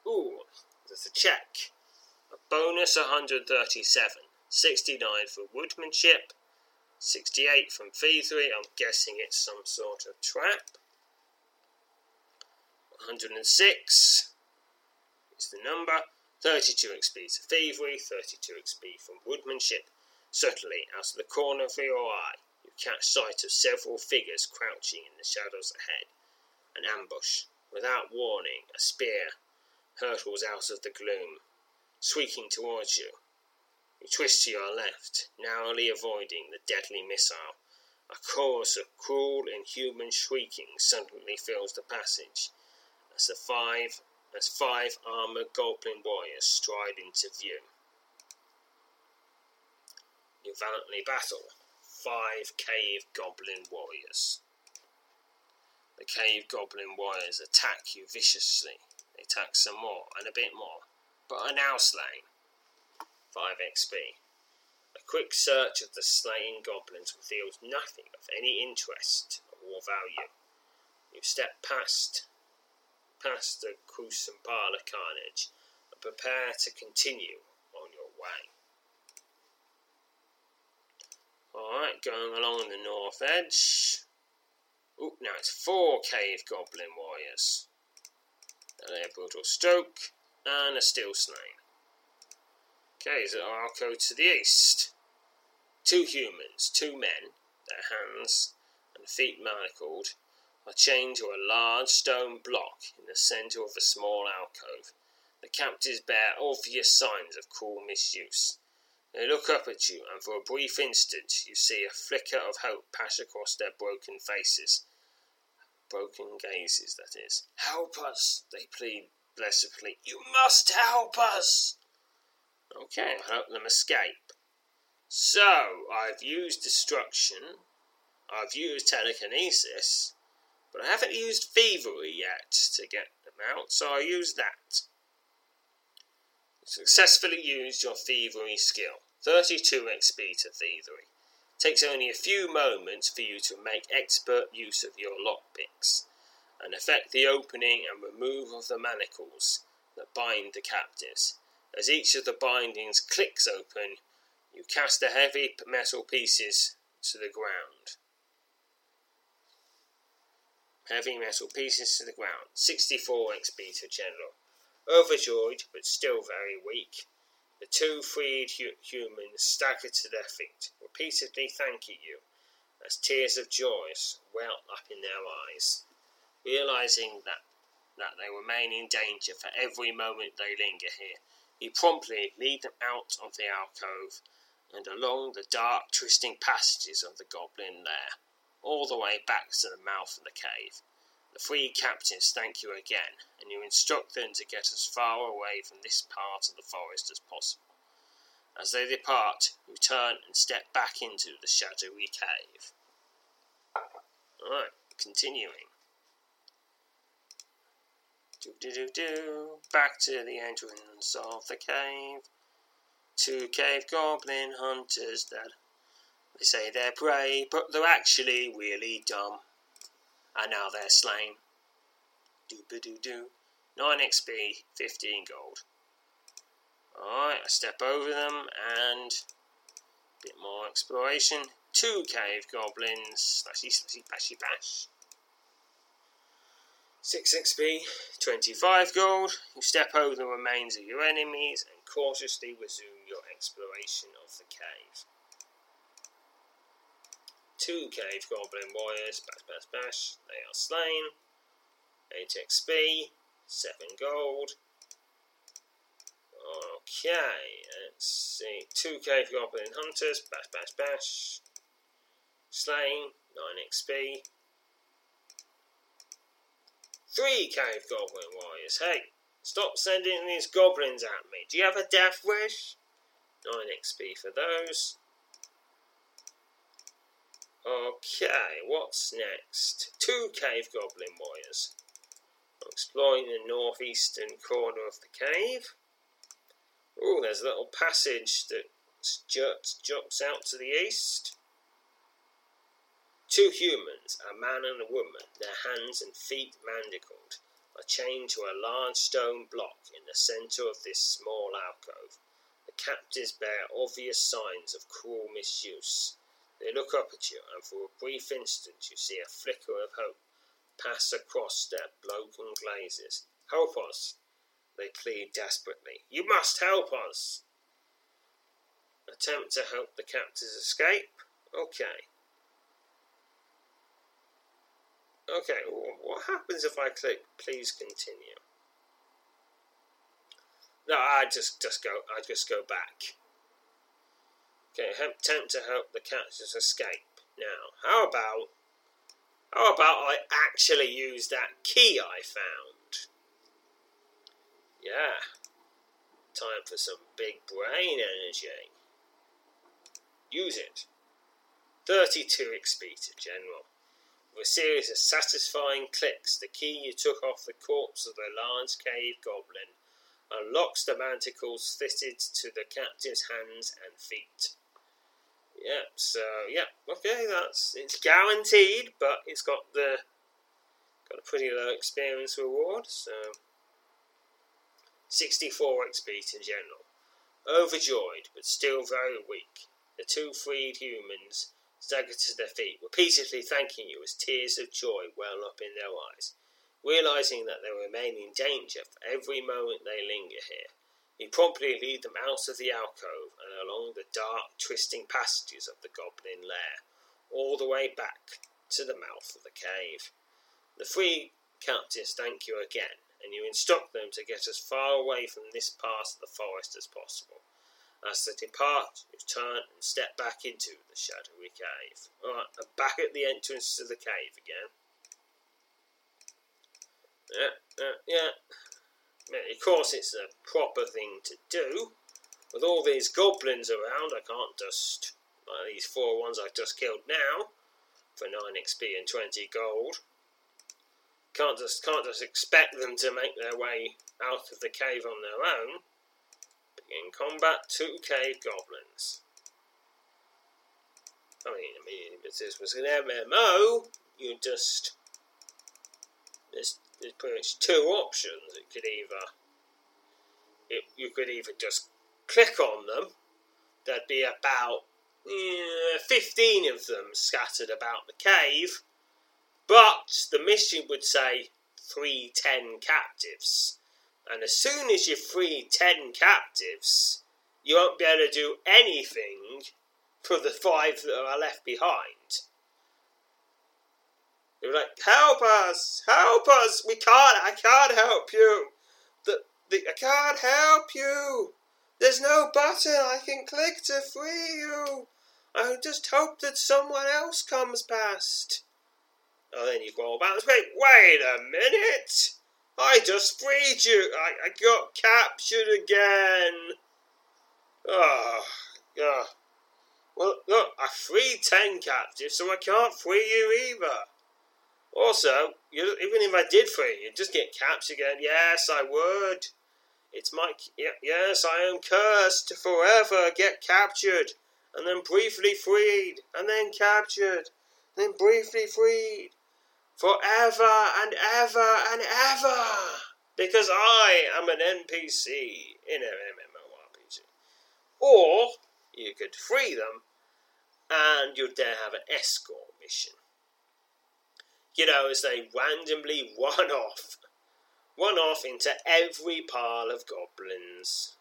Ooh, there's a check. A bonus 137. 69 for woodmanship, 68 from thievery, I'm guessing it's some sort of trap. 106 is the number. 32 XP to thievery, 32 XP from woodmanship. Certainly, out of the corner of your eye, catch sight of several figures crouching in the shadows ahead. An ambush. Without warning, a spear hurtles out of the gloom, sweeping towards you. You twist to your left, narrowly avoiding the deadly missile. A chorus of cruel, inhuman shrieking suddenly fills the passage as the five as five armored goblin warriors stride into view. You valiantly battle five cave goblin warriors. The cave goblin warriors attack you viciously. They attack some more and a bit more, but are now slain. 5 XP. A quick search of the slain goblins reveals nothing of any interest or value. You step past past the gruesome pile of carnage and prepare to continue on your way. Alright, going along the north edge. Oop, now it's four cave goblin warriors. And A brutal stroke and a steel slain. Okay, so go to the east. Two humans, two men, their hands and feet manacled, are chained to a large stone block in the centre of a small alcove. The captives bear obvious signs of cruel misuse. They look up at you, and for a brief instant you see a flicker of hope pass across their broken faces. Broken gazes, that is. Help us, they plead blessedly. You must help us! Okay, help them escape. So, I've used destruction, I've used telekinesis, but I haven't used thievery yet to get them out, so I'll use that. Successfully used your thievery skill. 32 XP to thievery. Takes only a few moments for you to make expert use of your lockpicks and effect the opening and remove of the manacles that bind the captives. As each of the bindings clicks open, you cast the heavy metal pieces to the ground. Heavy metal pieces to the ground. 64 XP to General. Overjoyed, but still very weak, the two freed hu- humans staggered to their feet, repeatedly thanking you, as tears of joy welled up in their eyes, realizing that, that they remain in danger for every moment they linger here. You promptly lead them out of the alcove and along the dark, twisting passages of the goblin lair, all the way back to the mouth of the cave. The three captains thank you again, and you instruct them to get as far away from this part of the forest as possible. As they depart, you turn and step back into the shadowy cave. Alright, continuing. Do do do do. Back to the entrance of the cave. Two cave goblin hunters that they say they're brave, but they're actually really dumb. And now they're slain. Doo doo doo. 9 XP, 15 gold. Alright, I step over them and a bit more exploration. Two cave goblins. Slashy, slashy, bashy, bash. 6 XP, 25 gold. You step over the remains of your enemies and cautiously resume your exploration of the cave. Two cave goblin warriors, bash, bash, bash. They are slain. 8 XP, 7 gold. Okay, let's see. Two cave goblin hunters, bash, bash, bash. Slain, 9 XP. Three cave goblin warriors. Hey, stop sending these goblins at me. Do you have a death wish? 9 XP for those. Okay, what's next? Two cave goblin warriors. Exploring the northeastern corner of the cave. Oh, there's a little passage that juts, juts out to the east. Two humans, a man and a woman, their hands and feet manacled, are chained to a large stone block in the centre of this small alcove. The captives bear obvious signs of cruel misuse. They look up at you, and for a brief instant you see a flicker of hope pass across their broken glazes. Help us! They plead desperately. You must help us! Attempt to help the captors escape? Okay. Okay, what happens if I click please continue? No, I just just go I just go back. Okay, attempt to help the captives escape. Now, how about how about I actually use that key I found? Yeah. Time for some big brain energy. Use it. 32 XP to General. With a series of satisfying clicks, the key you took off the corpse of the large cave goblin unlocks the manticles fitted to the captive's hands and feet. Yep, so yeah, okay, that's it's guaranteed, but it's got the got a pretty low experience reward, so 64 XP in general. Overjoyed, but still very weak, the two freed humans staggered to their feet, repeatedly thanking you as tears of joy well up in their eyes. Realizing that they remain in danger for every moment they linger here, you promptly lead them out of the alcove and along the dark, twisting passages of the goblin lair, all the way back to the mouth of the cave. The three captives thank you again, and you instruct them to get as far away from this part of the forest as possible. As they depart, you turn and step back into the shadowy cave. Alright, I'm back at the entrance to the cave again. Yeah, uh, yeah. Of course, it's a proper thing to do. With all these goblins around, I can't just. Like these four ones I've just killed now, for 9 XP and 20 gold. Can't just can't just expect them to make their way out of the cave on their own. Begin combat two cave goblins. I mean, I mean, if this was an MMO, you just there's there's pretty much two options. It could either it, you could either just click on them. There'd be about eh, fifteen of them scattered about the cave, but the mission would say free ten captives. And as soon as you free ten captives, you won't be able to do anything for the five that are left behind. They were like, "Help us! Help us! We can't! I can't help you! The, the I can't help you! There's no button I can click to free you! I just hope that someone else comes past." Oh, then you go about. Wait, wait a minute! I just freed you. I, I got captured again. Oh, yeah. Well, look, I freed ten captives, so I can't free you either. Also, you, even if I did free you'd just get captured again. Yes, I would. It's my yes, I am cursed to forever get captured, and then briefly freed, and then captured, then briefly freed, forever and ever and ever, because I am an NPC in an MMORPG. Or you could free them, and you'd then have an escort mission you know, as they randomly *laughs* run off, run off into every pile of goblins.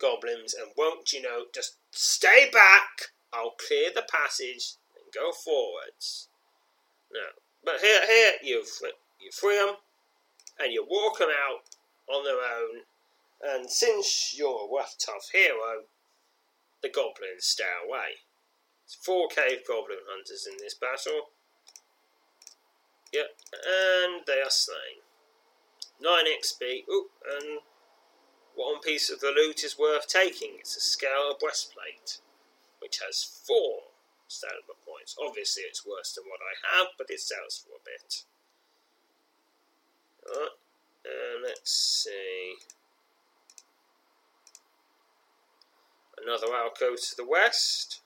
Goblins, and won't you know, just stay back, I'll clear the passage and go forwards. No, but here, here, you, you free them, and you walk them out on their own, and since you're a rough, tough hero, the goblins stay away. Four cave goblin hunters in this battle. Yep, and they are slain. 9 XP. Ooh, and one piece of the loot is worth taking. It's a scale breastplate, which has four stamina points. Obviously, it's worse than what I have, but it sells for a bit. Alright, and let's see. Another alcove to the west.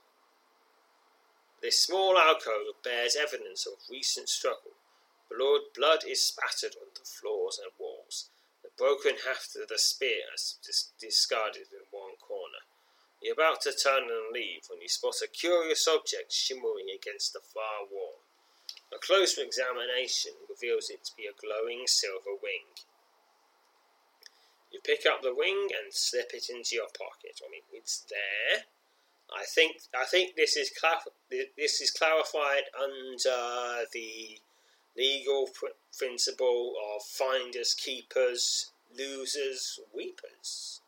This small alcove bears evidence of recent struggle. Blood, blood is spattered on the floors and walls. The broken haft of the spear is dis- discarded in one corner. You're about to turn and leave when you spot a curious object shimmering against the far wall. A closer examination reveals it to be a glowing silver wing. You pick up the wing and slip it into your pocket. I mean, it's there, I think I think this is this is clarified under the legal pr- principle of finders keepers, losers weepers.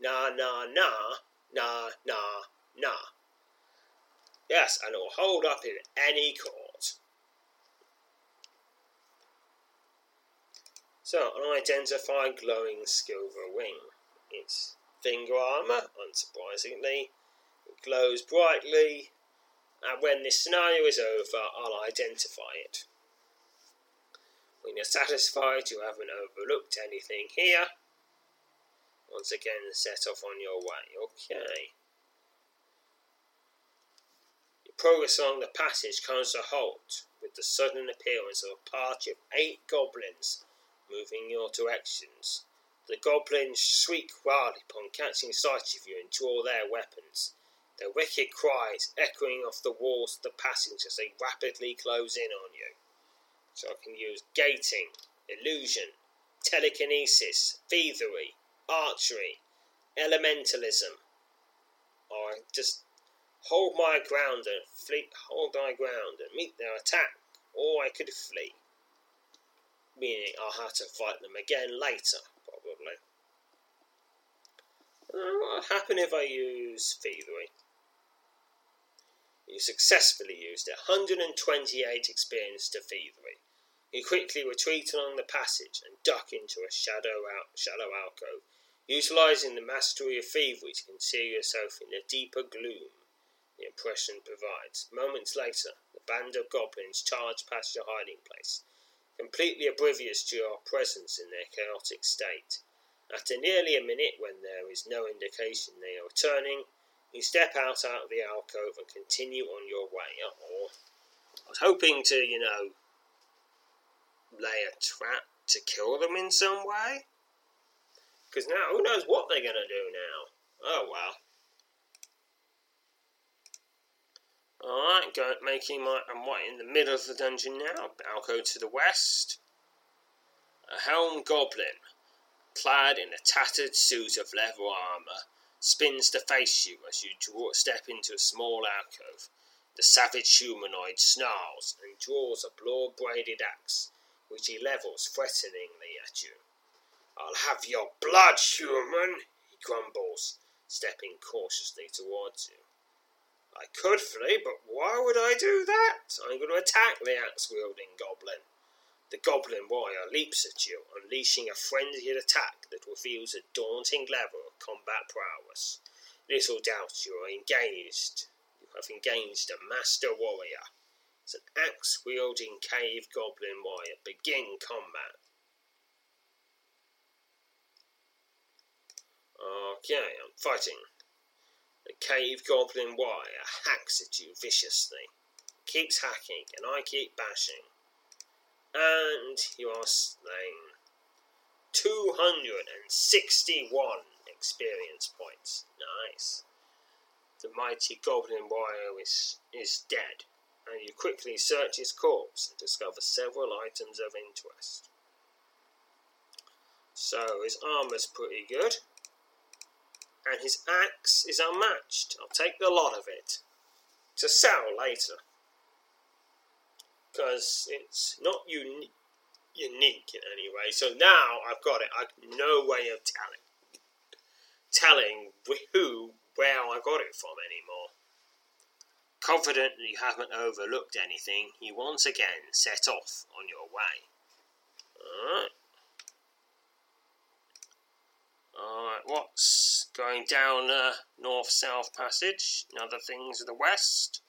Nah, nah, nah, nah, nah, nah. Yes, and it will hold up in any court. So, unidentified glowing silver wing. It's finger armour, unsurprisingly, glows brightly and when this scenario is over, I'll identify it. When you're satisfied you haven't overlooked anything here, once again set off on your way. Okay. Your progress along the passage comes to a halt with the sudden appearance of a party of eight goblins moving in your directions. The goblins shriek wildly upon catching sight of you and draw their weapons, their wicked cries echoing off the walls of the passage as they rapidly close in on you. So I can use gating, illusion, telekinesis, thievery, archery, elementalism, or just hold my ground and flee, hold my ground and meet their attack, or I could flee. Meaning I'll have to fight them again later probably. Uh, what will happen if I use thievery? You successfully used it. 128 experience to thievery. You quickly retreat along the passage and duck into a shadow out, shallow alcove, utilizing the mastery of thievery to conceal yourself in the deeper gloom the impression provides. Moments later, the band of goblins charge past your hiding place, completely oblivious to your presence in their chaotic state. After nearly a minute, when there is no indication they are returning, you step out out of the alcove and continue on your way. Or I was hoping to, you know, lay a trap to kill them in some way. Because now, who knows what they're going to do now? Oh well. Alright, go making my I'm right in the middle of the dungeon now. I'll go to the west. A helm goblin, clad in a tattered suit of leather armour, spins to face you as you step into a small alcove. The savage humanoid snarls and draws a broad bladed axe, which he levels threateningly at you. I'll have your blood, human, he grumbles, stepping cautiously towards you. I could flee, but why would I do that? I'm going to attack the axe wielding goblin. The goblin warrior leaps at you, unleashing a frenzied attack that reveals a daunting level of combat prowess. Little doubt you are engaged. You have engaged a master warrior. It's an axe wielding cave goblin warrior. Begin combat. Okay, I'm fighting. The cave goblin warrior hacks at you viciously, keeps hacking, and I keep bashing. And you are slain. 261 experience points. Nice. The mighty goblin warrior is, is dead, and you quickly search his corpse and discover several items of interest. So his armor's pretty good and his axe is unmatched. I'll take the lot of it to sell later because it's not uni- unique in any way. So now I've got it. I've no way of telling telling who where I got it from anymore. Confident that you haven't overlooked anything, you once again set off on your way. Alright. Alright, what's going down uh, north south passage? And other things to the west?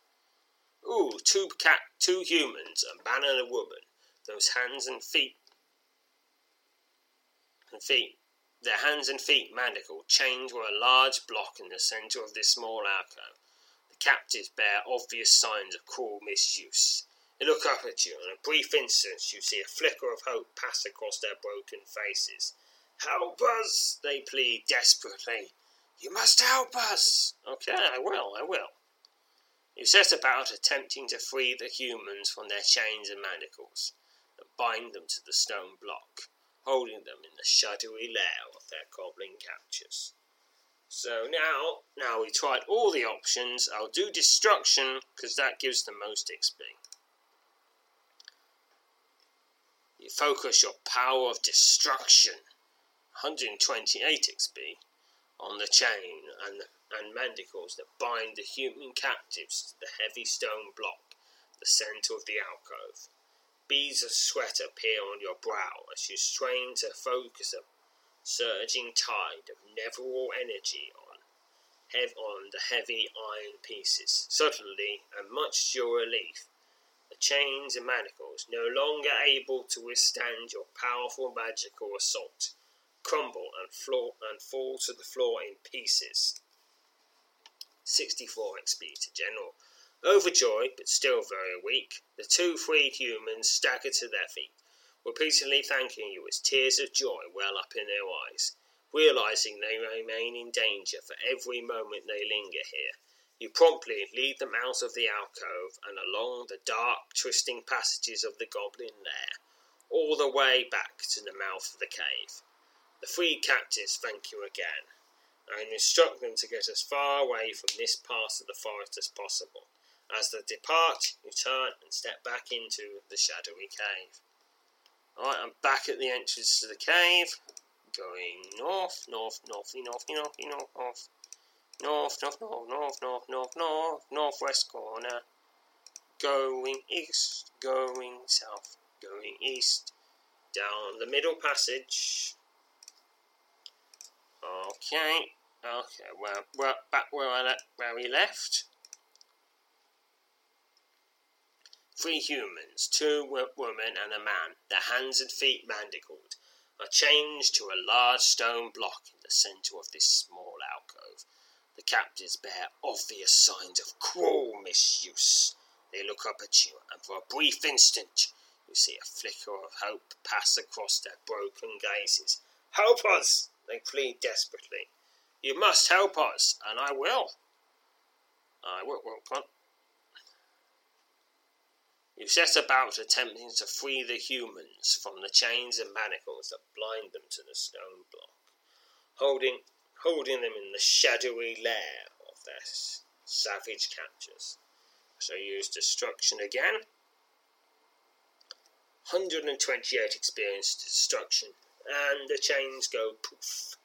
Ooh, two cat, two humans, a man and a woman. Those hands and feet. And feet. Their hands and feet manacled, chained were a large block in the centre of this small alcove. The captives bear obvious signs of cruel misuse. They look up at you, and in a brief instant you see a flicker of hope pass across their broken faces. Help us, they plead desperately. You must help us. Okay, I will, I will. You set about attempting to free the humans from their chains and manacles and bind them to the stone block, holding them in the shadowy lair of their goblin captures. So now, now we tried all the options. I'll do destruction because that gives the most XP. You focus your power of destruction 128 XP on the chain and, and manacles that bind the human captives to the heavy stone block, the centre of the alcove. Beads of sweat appear on your brow as you strain to focus a surging tide of netherall energy on hev- on the heavy iron pieces, Suddenly, and much to your relief. The chains and manacles, no longer able to withstand your powerful magical assault, crumble and, floor, and fall to the floor in pieces. 64 XP to General. Overjoyed, but still very weak, the two freed humans staggered to their feet, repeatedly thanking you as tears of joy well up in their eyes. Realizing they remain in danger for every moment they linger here, you promptly lead them out of the alcove and along the dark, twisting passages of the goblin lair, all the way back to the mouth of the cave. The freed captives thank you again, and instruct them to get as far away from this part of the forest as possible. As they depart, you turn and step back into the shadowy cave. Alright, I'm back at the entrance to the cave. Going north, north, north, north, north, north, north, north. North, north, north, north, north, north, north, northwest corner. Going east, going south, going east. Down the middle passage. Okay, okay, well, well back where I le- where we left. Three humans, two wo- women and a man, their hands and feet manacled, are chained to a large stone block in the centre of this small alcove. The captives bear obvious signs of cruel misuse. They look up at you, and for a brief instant, you see a flicker of hope pass across their broken gazes. Help us! They plead desperately. You must help us, and I will. I will. will you set about attempting to free the humans from the chains and manacles that blind them to the stone block, holding, holding them in the shadowy lair of their savage captors. So use destruction again. 128 experience destruction, and the chains go poof.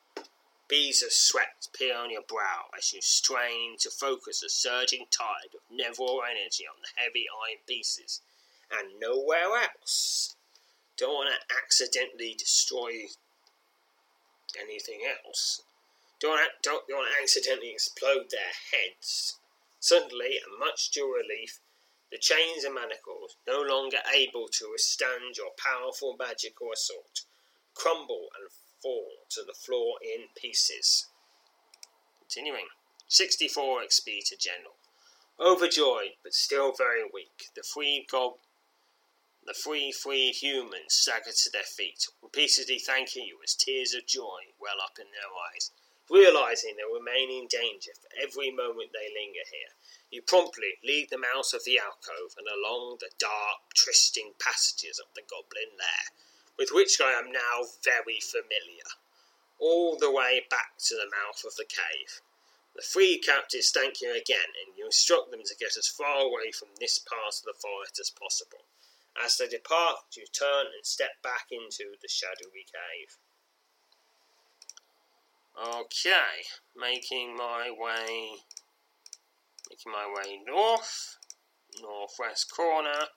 Beads of sweat appear on your brow as you strain to focus a surging tide of Neville energy on the heavy iron pieces and nowhere else. Don't want to accidentally destroy anything else. Don't, don't, don't want to accidentally explode their heads. Suddenly, and much to your relief, the chains and manacles, no longer able to withstand your powerful magical assault, crumble and fall to the floor in pieces. Continuing. 64 XP to General. Overjoyed, but still very weak, the three gob the three freed humans staggered to their feet, repeatedly thanking you as tears of joy well up in their eyes. Realizing they remain in danger for every moment they linger here, you promptly lead them out of the alcove and along the dark, twisting passages of the goblin lair, with which I am now very familiar, all the way back to the mouth of the cave. The three captives thank you again, and you instruct them to get as far away from this part of the forest as possible. As they depart, you turn and step back into the shadowy cave. Okay, making my way, making my way north, northwest corner.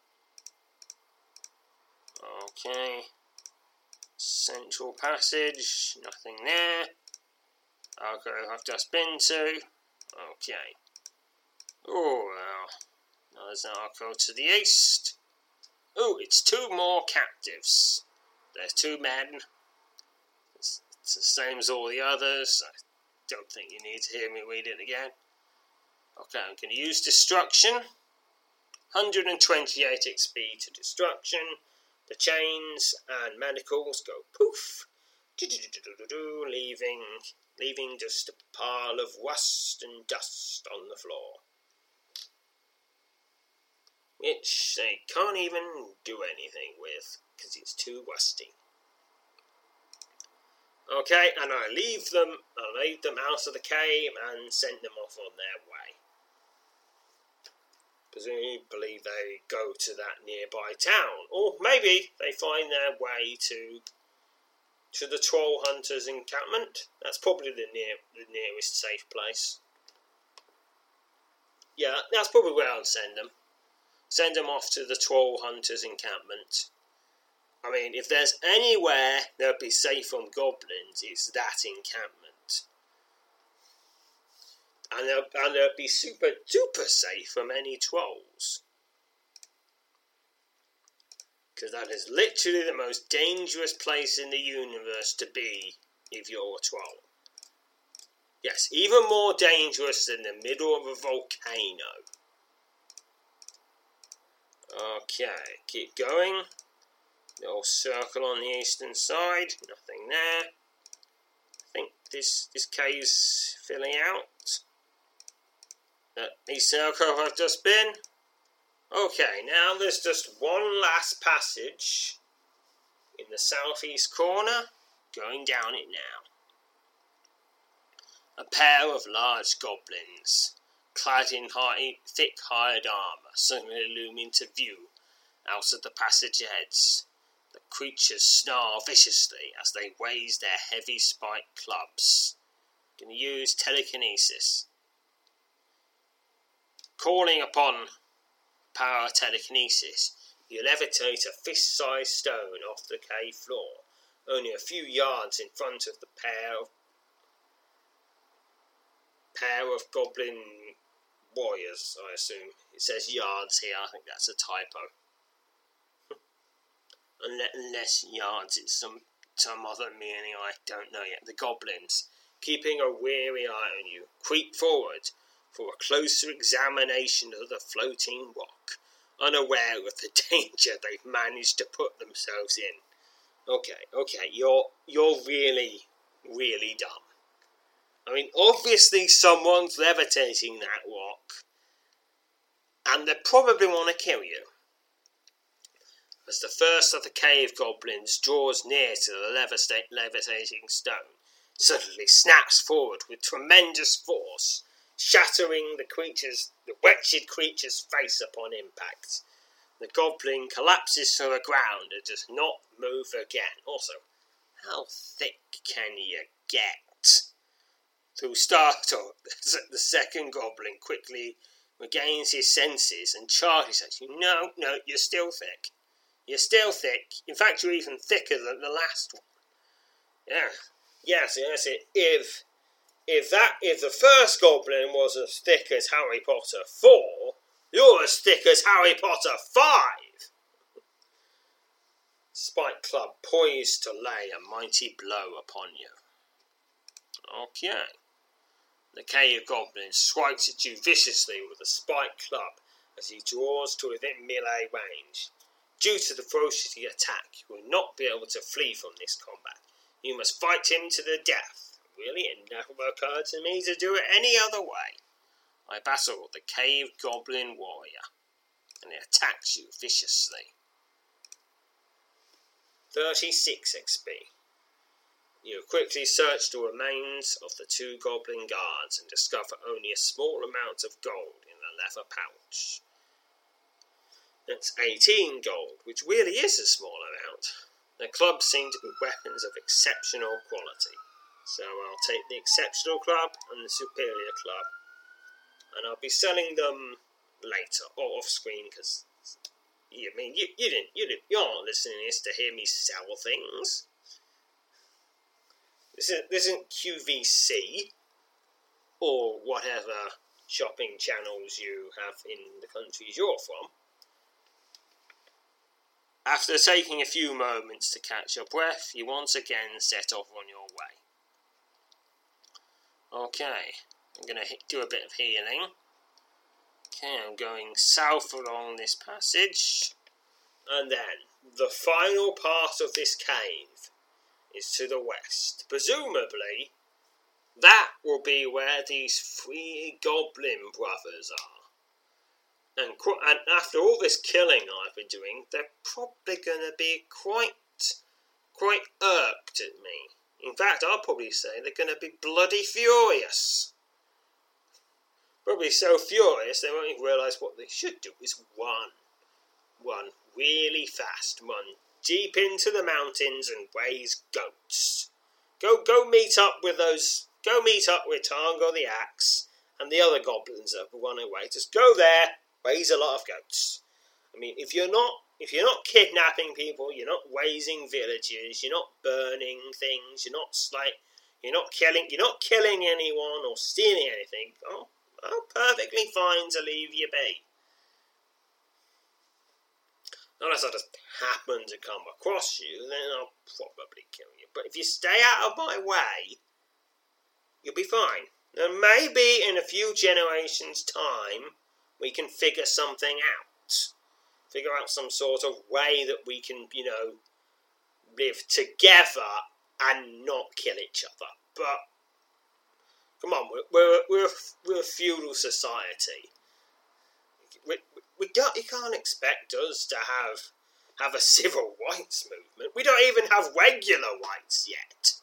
Okay, central passage, nothing there. Okay, I've just been to. Okay. Oh well, now there's an alcove to the east. Oh, it's two more captives. There's two men. It's, it's the same as all the others. I don't think you need to hear me read it again. Okay, I'm going to use destruction. 128 XP to destruction. The chains and manacles go poof, leaving leaving just a pile of rust and dust on the floor which they can't even do anything with because it's too rusty. Okay, and I leave them, I lead them out of the cave and send them off on their way. Presumably they go to that nearby town, or maybe they find their way to to the troll hunters encampment. That's probably the near the nearest safe place. Yeah, that's probably where I'll send them send them off to the troll hunters encampment. I mean, if there's anywhere they'll be safe from goblins, it's that encampment. And they'll, and they'll be super duper safe from any trolls. Because that is literally the most dangerous place in the universe to be if you're a troll. Yes, even more dangerous than the middle of a volcano. Okay, keep going. Little circle on the eastern side, nothing there. I think this this cave's filling out. East circle I've just been. Okay, now there's just one last passage in the southeast corner, going down it now. A pair of large goblins, clad in high, thick hired armour, suddenly loom into view out of the passage heads. The creatures snarl viciously as they raise their heavy spiked clubs. Can use telekinesis. Calling upon power telekinesis, you levitate a fist sized stone off the cave floor, only a few yards in front of the pair of pair of goblin warriors, I assume. It says yards here, I think that's a typo. *laughs* Unless yards is some some other meaning I don't know yet. The goblins, keeping a weary eye on you, creep forward for a closer examination of the floating rock, unaware of the *laughs* danger they've managed to put themselves in. Okay, okay, you're you're really, really dumb. I mean, obviously someone's levitating that rock, and they probably want to kill you. As the first of the cave goblins draws near to the levitating stone, suddenly snaps forward with tremendous force, shattering the creature's, the wretched creature's face upon impact. The goblin collapses to the ground and does not move again. Also, how thick can you get? Through startle, *laughs* the second goblin quickly regains his senses and charges at you. No, no, you're still thick. You're still thick. In fact, you're even thicker than the last one. Yeah. Yes, yes. If if that if the first goblin was as thick as Harry Potter four, you're as thick as Harry Potter five. Spike Club poised to lay a mighty blow upon you. Okay. The cave goblin swipes at you viciously with a spike club as he draws to within melee range. Due to the ferocity attack, you will not be able to flee from this combat. You must fight him to the death. Really, it never occurred to me to do it any other way. I battle the cave goblin warrior, and he attacks you viciously. 36 XP. You quickly search the remains of the two goblin guards and discover only a small amount of gold in a leather pouch. That's 18 gold, which really is a small amount. The clubs seem to be weapons of exceptional quality, so I'll take the exceptional club and the superior club, and I'll be selling them later or off screen because you mean you, you didn't you didn't you're not listening to this to hear me sell things. This isn't, this isn't QVC or whatever shopping channels you have in the countries you're from. After taking a few moments to catch your breath, you once again set off on your way. Okay, I'm going to do a bit of healing. Okay, I'm going south along this passage. And then, the final part of this cave is to the west. Presumably, that will be where these three goblin brothers are. And, and after all this killing I've been doing, they're probably going to be quite, quite irked at me. In fact, I'll probably say they're going to be bloody furious. Probably so furious they won't even realise what they should do is run. Run really fast, run deep into the mountains and raise goats. Go, go meet up with those. Go meet up with Tango the Axe and the other goblins that have run away. Just go there, raise a lot of goats. I mean, if you're not if you're not kidnapping people, you're not raising villages, you're not burning things, you're not like You're not killing. You're not killing anyone or stealing anything. Oh, well, perfectly fine to leave you be. Unless I just happen to come across you, then I'll probably kill you. But if you stay out of my way, you'll be fine. And maybe in a few generations' time, we can figure something out. Figure out some sort of way that we can, you know, live together and not kill each other. But come on, we're we're we're, we're a feudal society. We, we don't, you can't expect us to have have a *laughs* civil rights movement. We don't even have regular rights yet.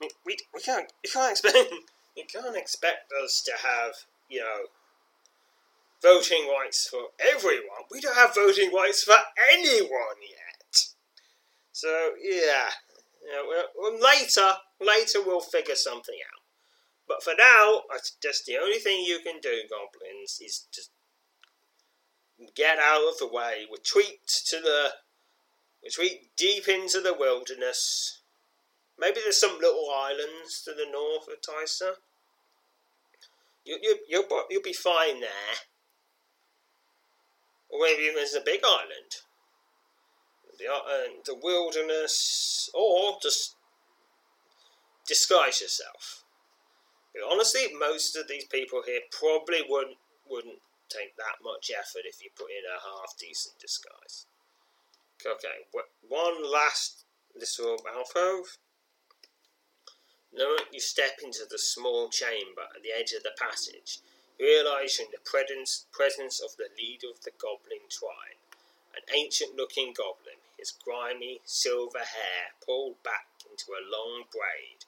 We, we, we can't you can't expect *laughs* you can't expect us to have you know voting rights for everyone. We don't have voting rights for anyone yet. So yeah, yeah well, later later we'll figure something out. But for now, just the only thing you can do, goblins, is just get out of the way, retreat to the retreat deep into the wilderness. Maybe there's some little islands to the north of Tysa. You, you, you'll, you'll be fine there. Or maybe there's a big island. The, uh, the wilderness, or just disguise yourself. But honestly, most of these people here probably wouldn't wouldn't take that much effort if you put in a half decent disguise. Okay, one last little alcove. The moment you step into the small chamber at the edge of the passage, in the presence, presence of the leader of the goblin tribe, an ancient looking goblin, his grimy silver hair pulled back into a long braid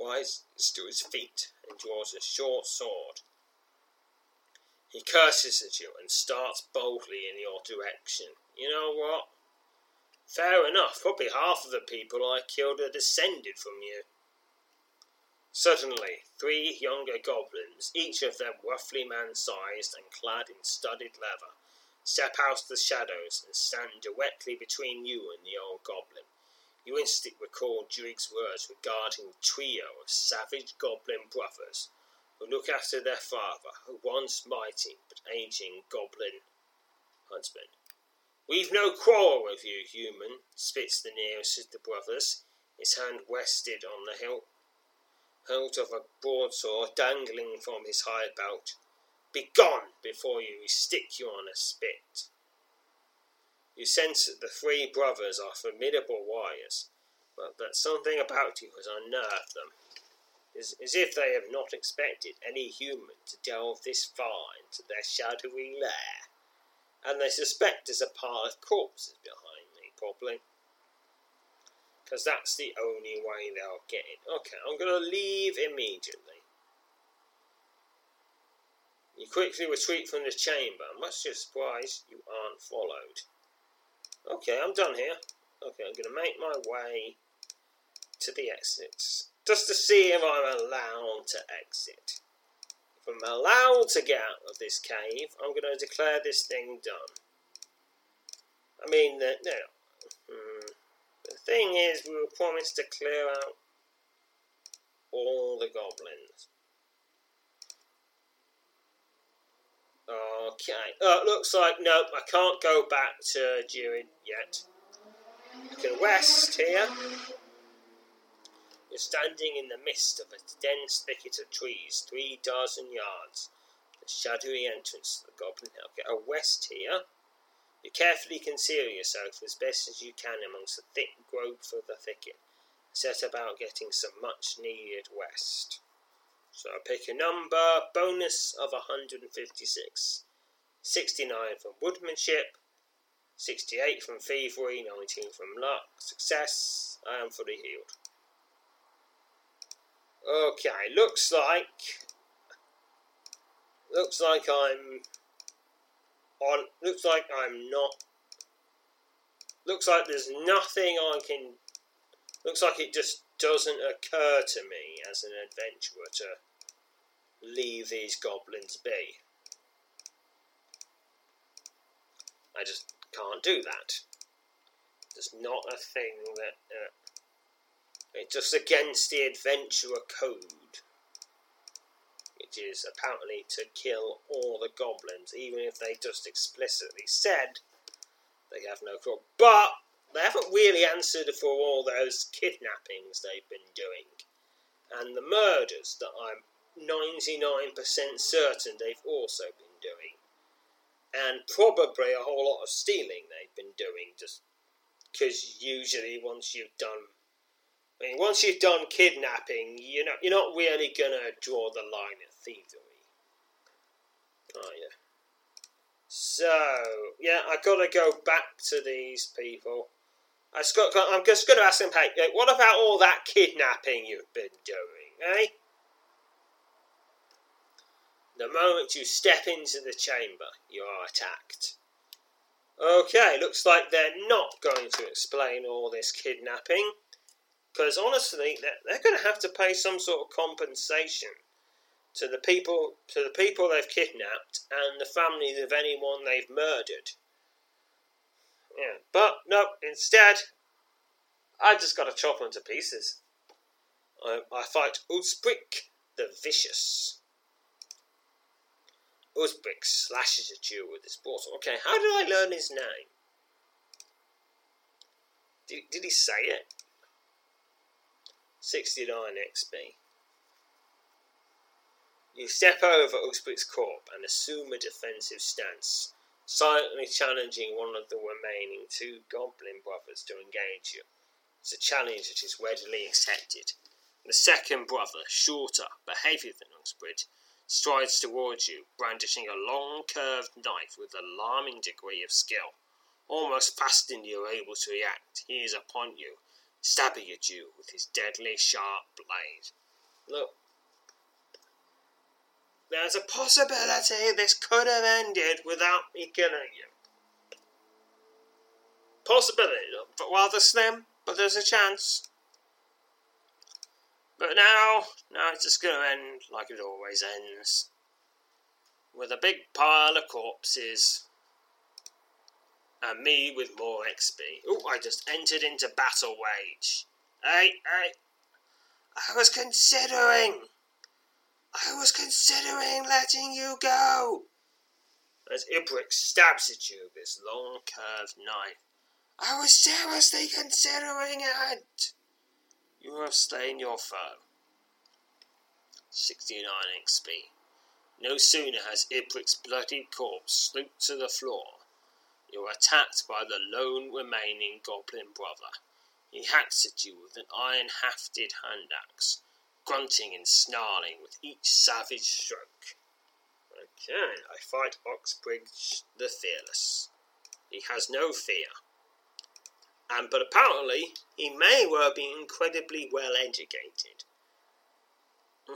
rises to his feet and draws a short sword. He curses at you and starts boldly in your direction. You know what? Fair enough, probably half of the people I killed are descended from you. Suddenly, three younger goblins, each of them roughly man sized and clad in studded leather, step out of the shadows and stand directly between you and the old goblin. You instantly recall Druig's words regarding the trio of savage goblin brothers who look after their father, a once mighty but aging goblin huntsman. We've no quarrel with you, human, spits the nearest of the brothers, his hand rested on the hilt, hilt of a broadsword dangling from his high belt. Begone before you stick you on a spit. You sense that the three brothers are formidable warriors, but that something about you has unnerved them, as, as if they have not expected any human to delve this far into their shadowy lair, and they suspect there's a pile of corpses behind me, probably. Because that's the only way they'll get it. Okay, I'm going to leave immediately. You quickly retreat from the chamber, much to your surprise, you aren't followed. Okay, I'm done here. Okay, I'm going to make my way to the exits. Just to see if I'm allowed to exit. If I'm allowed to get out of this cave, I'm going to declare this thing done. I mean, the, no, hmm, the thing is, we were promised to clear out all the goblins. Okay. Uh, looks like, nope, I can't go back to Druig yet. Looking west here. You're standing in the midst of a dense thicket of trees, three dozen yards. The shadowy entrance to the Goblin Hill. Get a west here. You carefully conceal yourself as best as you can amongst the thick growth of the thicket. Set about getting some much needed rest. So I pick a number, bonus of 156. 69 from woodmanship, 68 from thievery, 19 from luck. Success, I am fully healed. Okay, looks like looks like I'm on looks like I'm not looks like there's nothing I can looks like it just doesn't occur to me as an adventurer to leave these goblins be. I just can't do that. It's not a thing that. Uh, It's just against the adventurer code, which is apparently to kill all the goblins, even if they just explicitly said they have no clue. But they haven't really answered for all those kidnappings they've been doing and the murders that I'm 99% certain they've also been doing. And probably a whole lot of stealing they've been doing, just because usually once you've done, I mean, once you've done kidnapping, you know, you're not really gonna draw the line at are you? So yeah, I gotta go back to these people. I just got, I'm just gonna ask them, hey, what about all that kidnapping you've been doing, eh? The moment you step into the chamber, you are attacked. Okay, looks like they're not going to explain all this kidnapping. Because honestly, they're, they're going to have to pay some sort of compensation to the people to the people they've kidnapped and the families of anyone they've murdered. Yeah, but no, instead, I just got to chop them to pieces. I, I fight Usbrick the Vicious. Usbrick slashes at you with his bottle. Okay, how did I learn his name? Did, did he say it? 69 XP. You step over Usbrick's corpse and assume a defensive stance, silently challenging one of the remaining two goblin brothers to engage you. It's a challenge that is readily accepted. The second brother, shorter but heavier than Usbrick, strides towards you, brandishing a long curved knife with alarming degree of skill. Almost faster than you are able to react, he is upon you, stabbing at you with his deadly sharp blade. Look, there's a possibility this could have ended without me killing you. Possibility, but rather slim, but there's a chance. But now, now it's just going to end like it always ends. With a big pile of corpses. And me with more XP. Oh, I just entered into battle wage. Hey, hey. I was considering. I was considering letting you go. As Ibrick stabs at you with his long curved knife. I was seriously considering it. You have slain your foe. 69 XP. No sooner has Ibrick's bloody corpse slipped to the floor, you are attacked by the lone remaining goblin brother. He hacks at you with an iron hafted hand axe, grunting and snarling with each savage stroke. Okay, I fight Oxbridge the Fearless. He has no fear. And but apparently he may well be incredibly well educated. Hmm.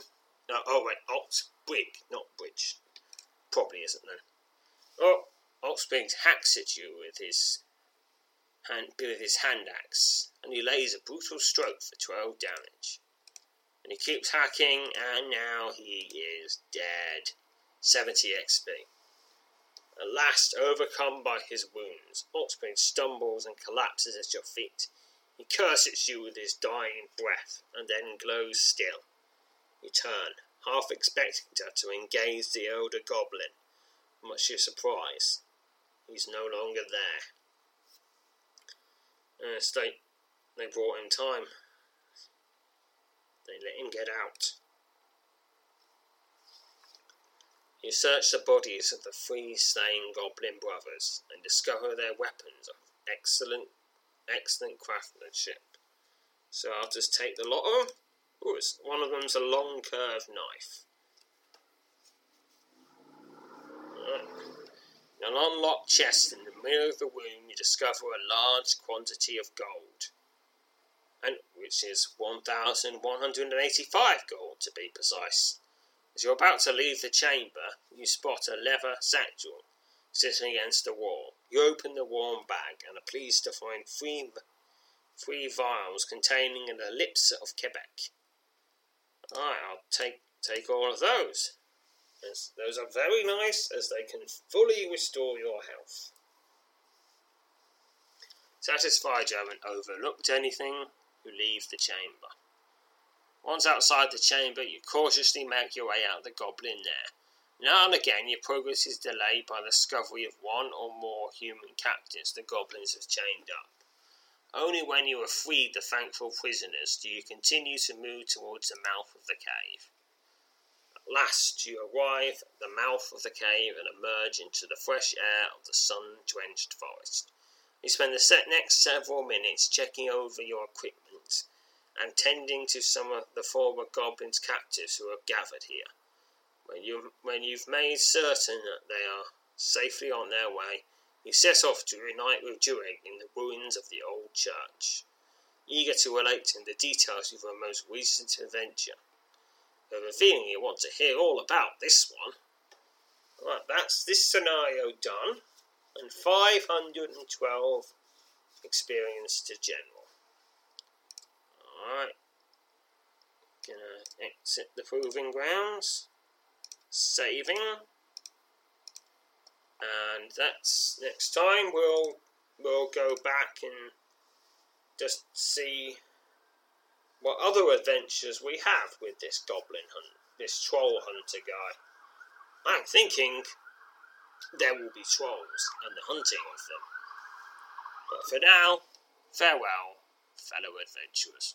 No, oh wait, Oxbridge, not Bridge. Probably isn't then. Oh, Oxbridge hacks at you with his hand with his hand axe, and he lays a brutal stroke for twelve damage. And he keeps hacking, and now he is dead. 70 XP. At last, overcome by his wounds, Oxbridge stumbles and collapses at your feet. He curses you with his dying breath, and then glows still. You turn, half expecting to engage the elder goblin. Much to your surprise, he's no longer there. Uh, they, they brought him time. They let him get out. You search the bodies of the three slain goblin brothers and discover their weapons of excellent, excellent craftsmanship. So I'll just take the lot of them. Ooh, one of them's a long curved knife. In an unlocked chest in the middle of the room, you discover a large quantity of gold, which is 1,185 gold to be precise. As you're about to leave the chamber, you spot a leather satchel sitting against the wall. You open the warm bag and are pleased to find three, three vials containing an elixir of Quebec. Alright, I'll take take all of those. Yes, those are very nice as they can fully restore your health. Satisfied you haven't overlooked anything, who leave the chamber. Once outside the chamber, you cautiously make your way out of the goblin there. Now and again, your progress is delayed by the discovery of one or more human captives the goblins have chained up. Only when you have freed the thankful prisoners do you continue to move towards the mouth of the cave. At last you arrive at the mouth of the cave and emerge into the fresh air of the sun drenched forest. You spend the next several minutes checking over your equipment and tending to some of the former goblins' captives who have gathered here. When, you, when you've made certain that they are safely on their way, you set off to reunite with Druig in the ruins of the old church, eager to relate to him the details of her most recent adventure. You have a feeling you want to hear all about this one. Right, that's this scenario done, and 512 experience to general. Alright, gonna exit the proving grounds, saving and that's next time we'll we'll go back and just see what other adventures we have with this goblin hunt, this troll hunter guy. I'm thinking there will be trolls and the hunting of them. But for now, farewell, fellow adventurers.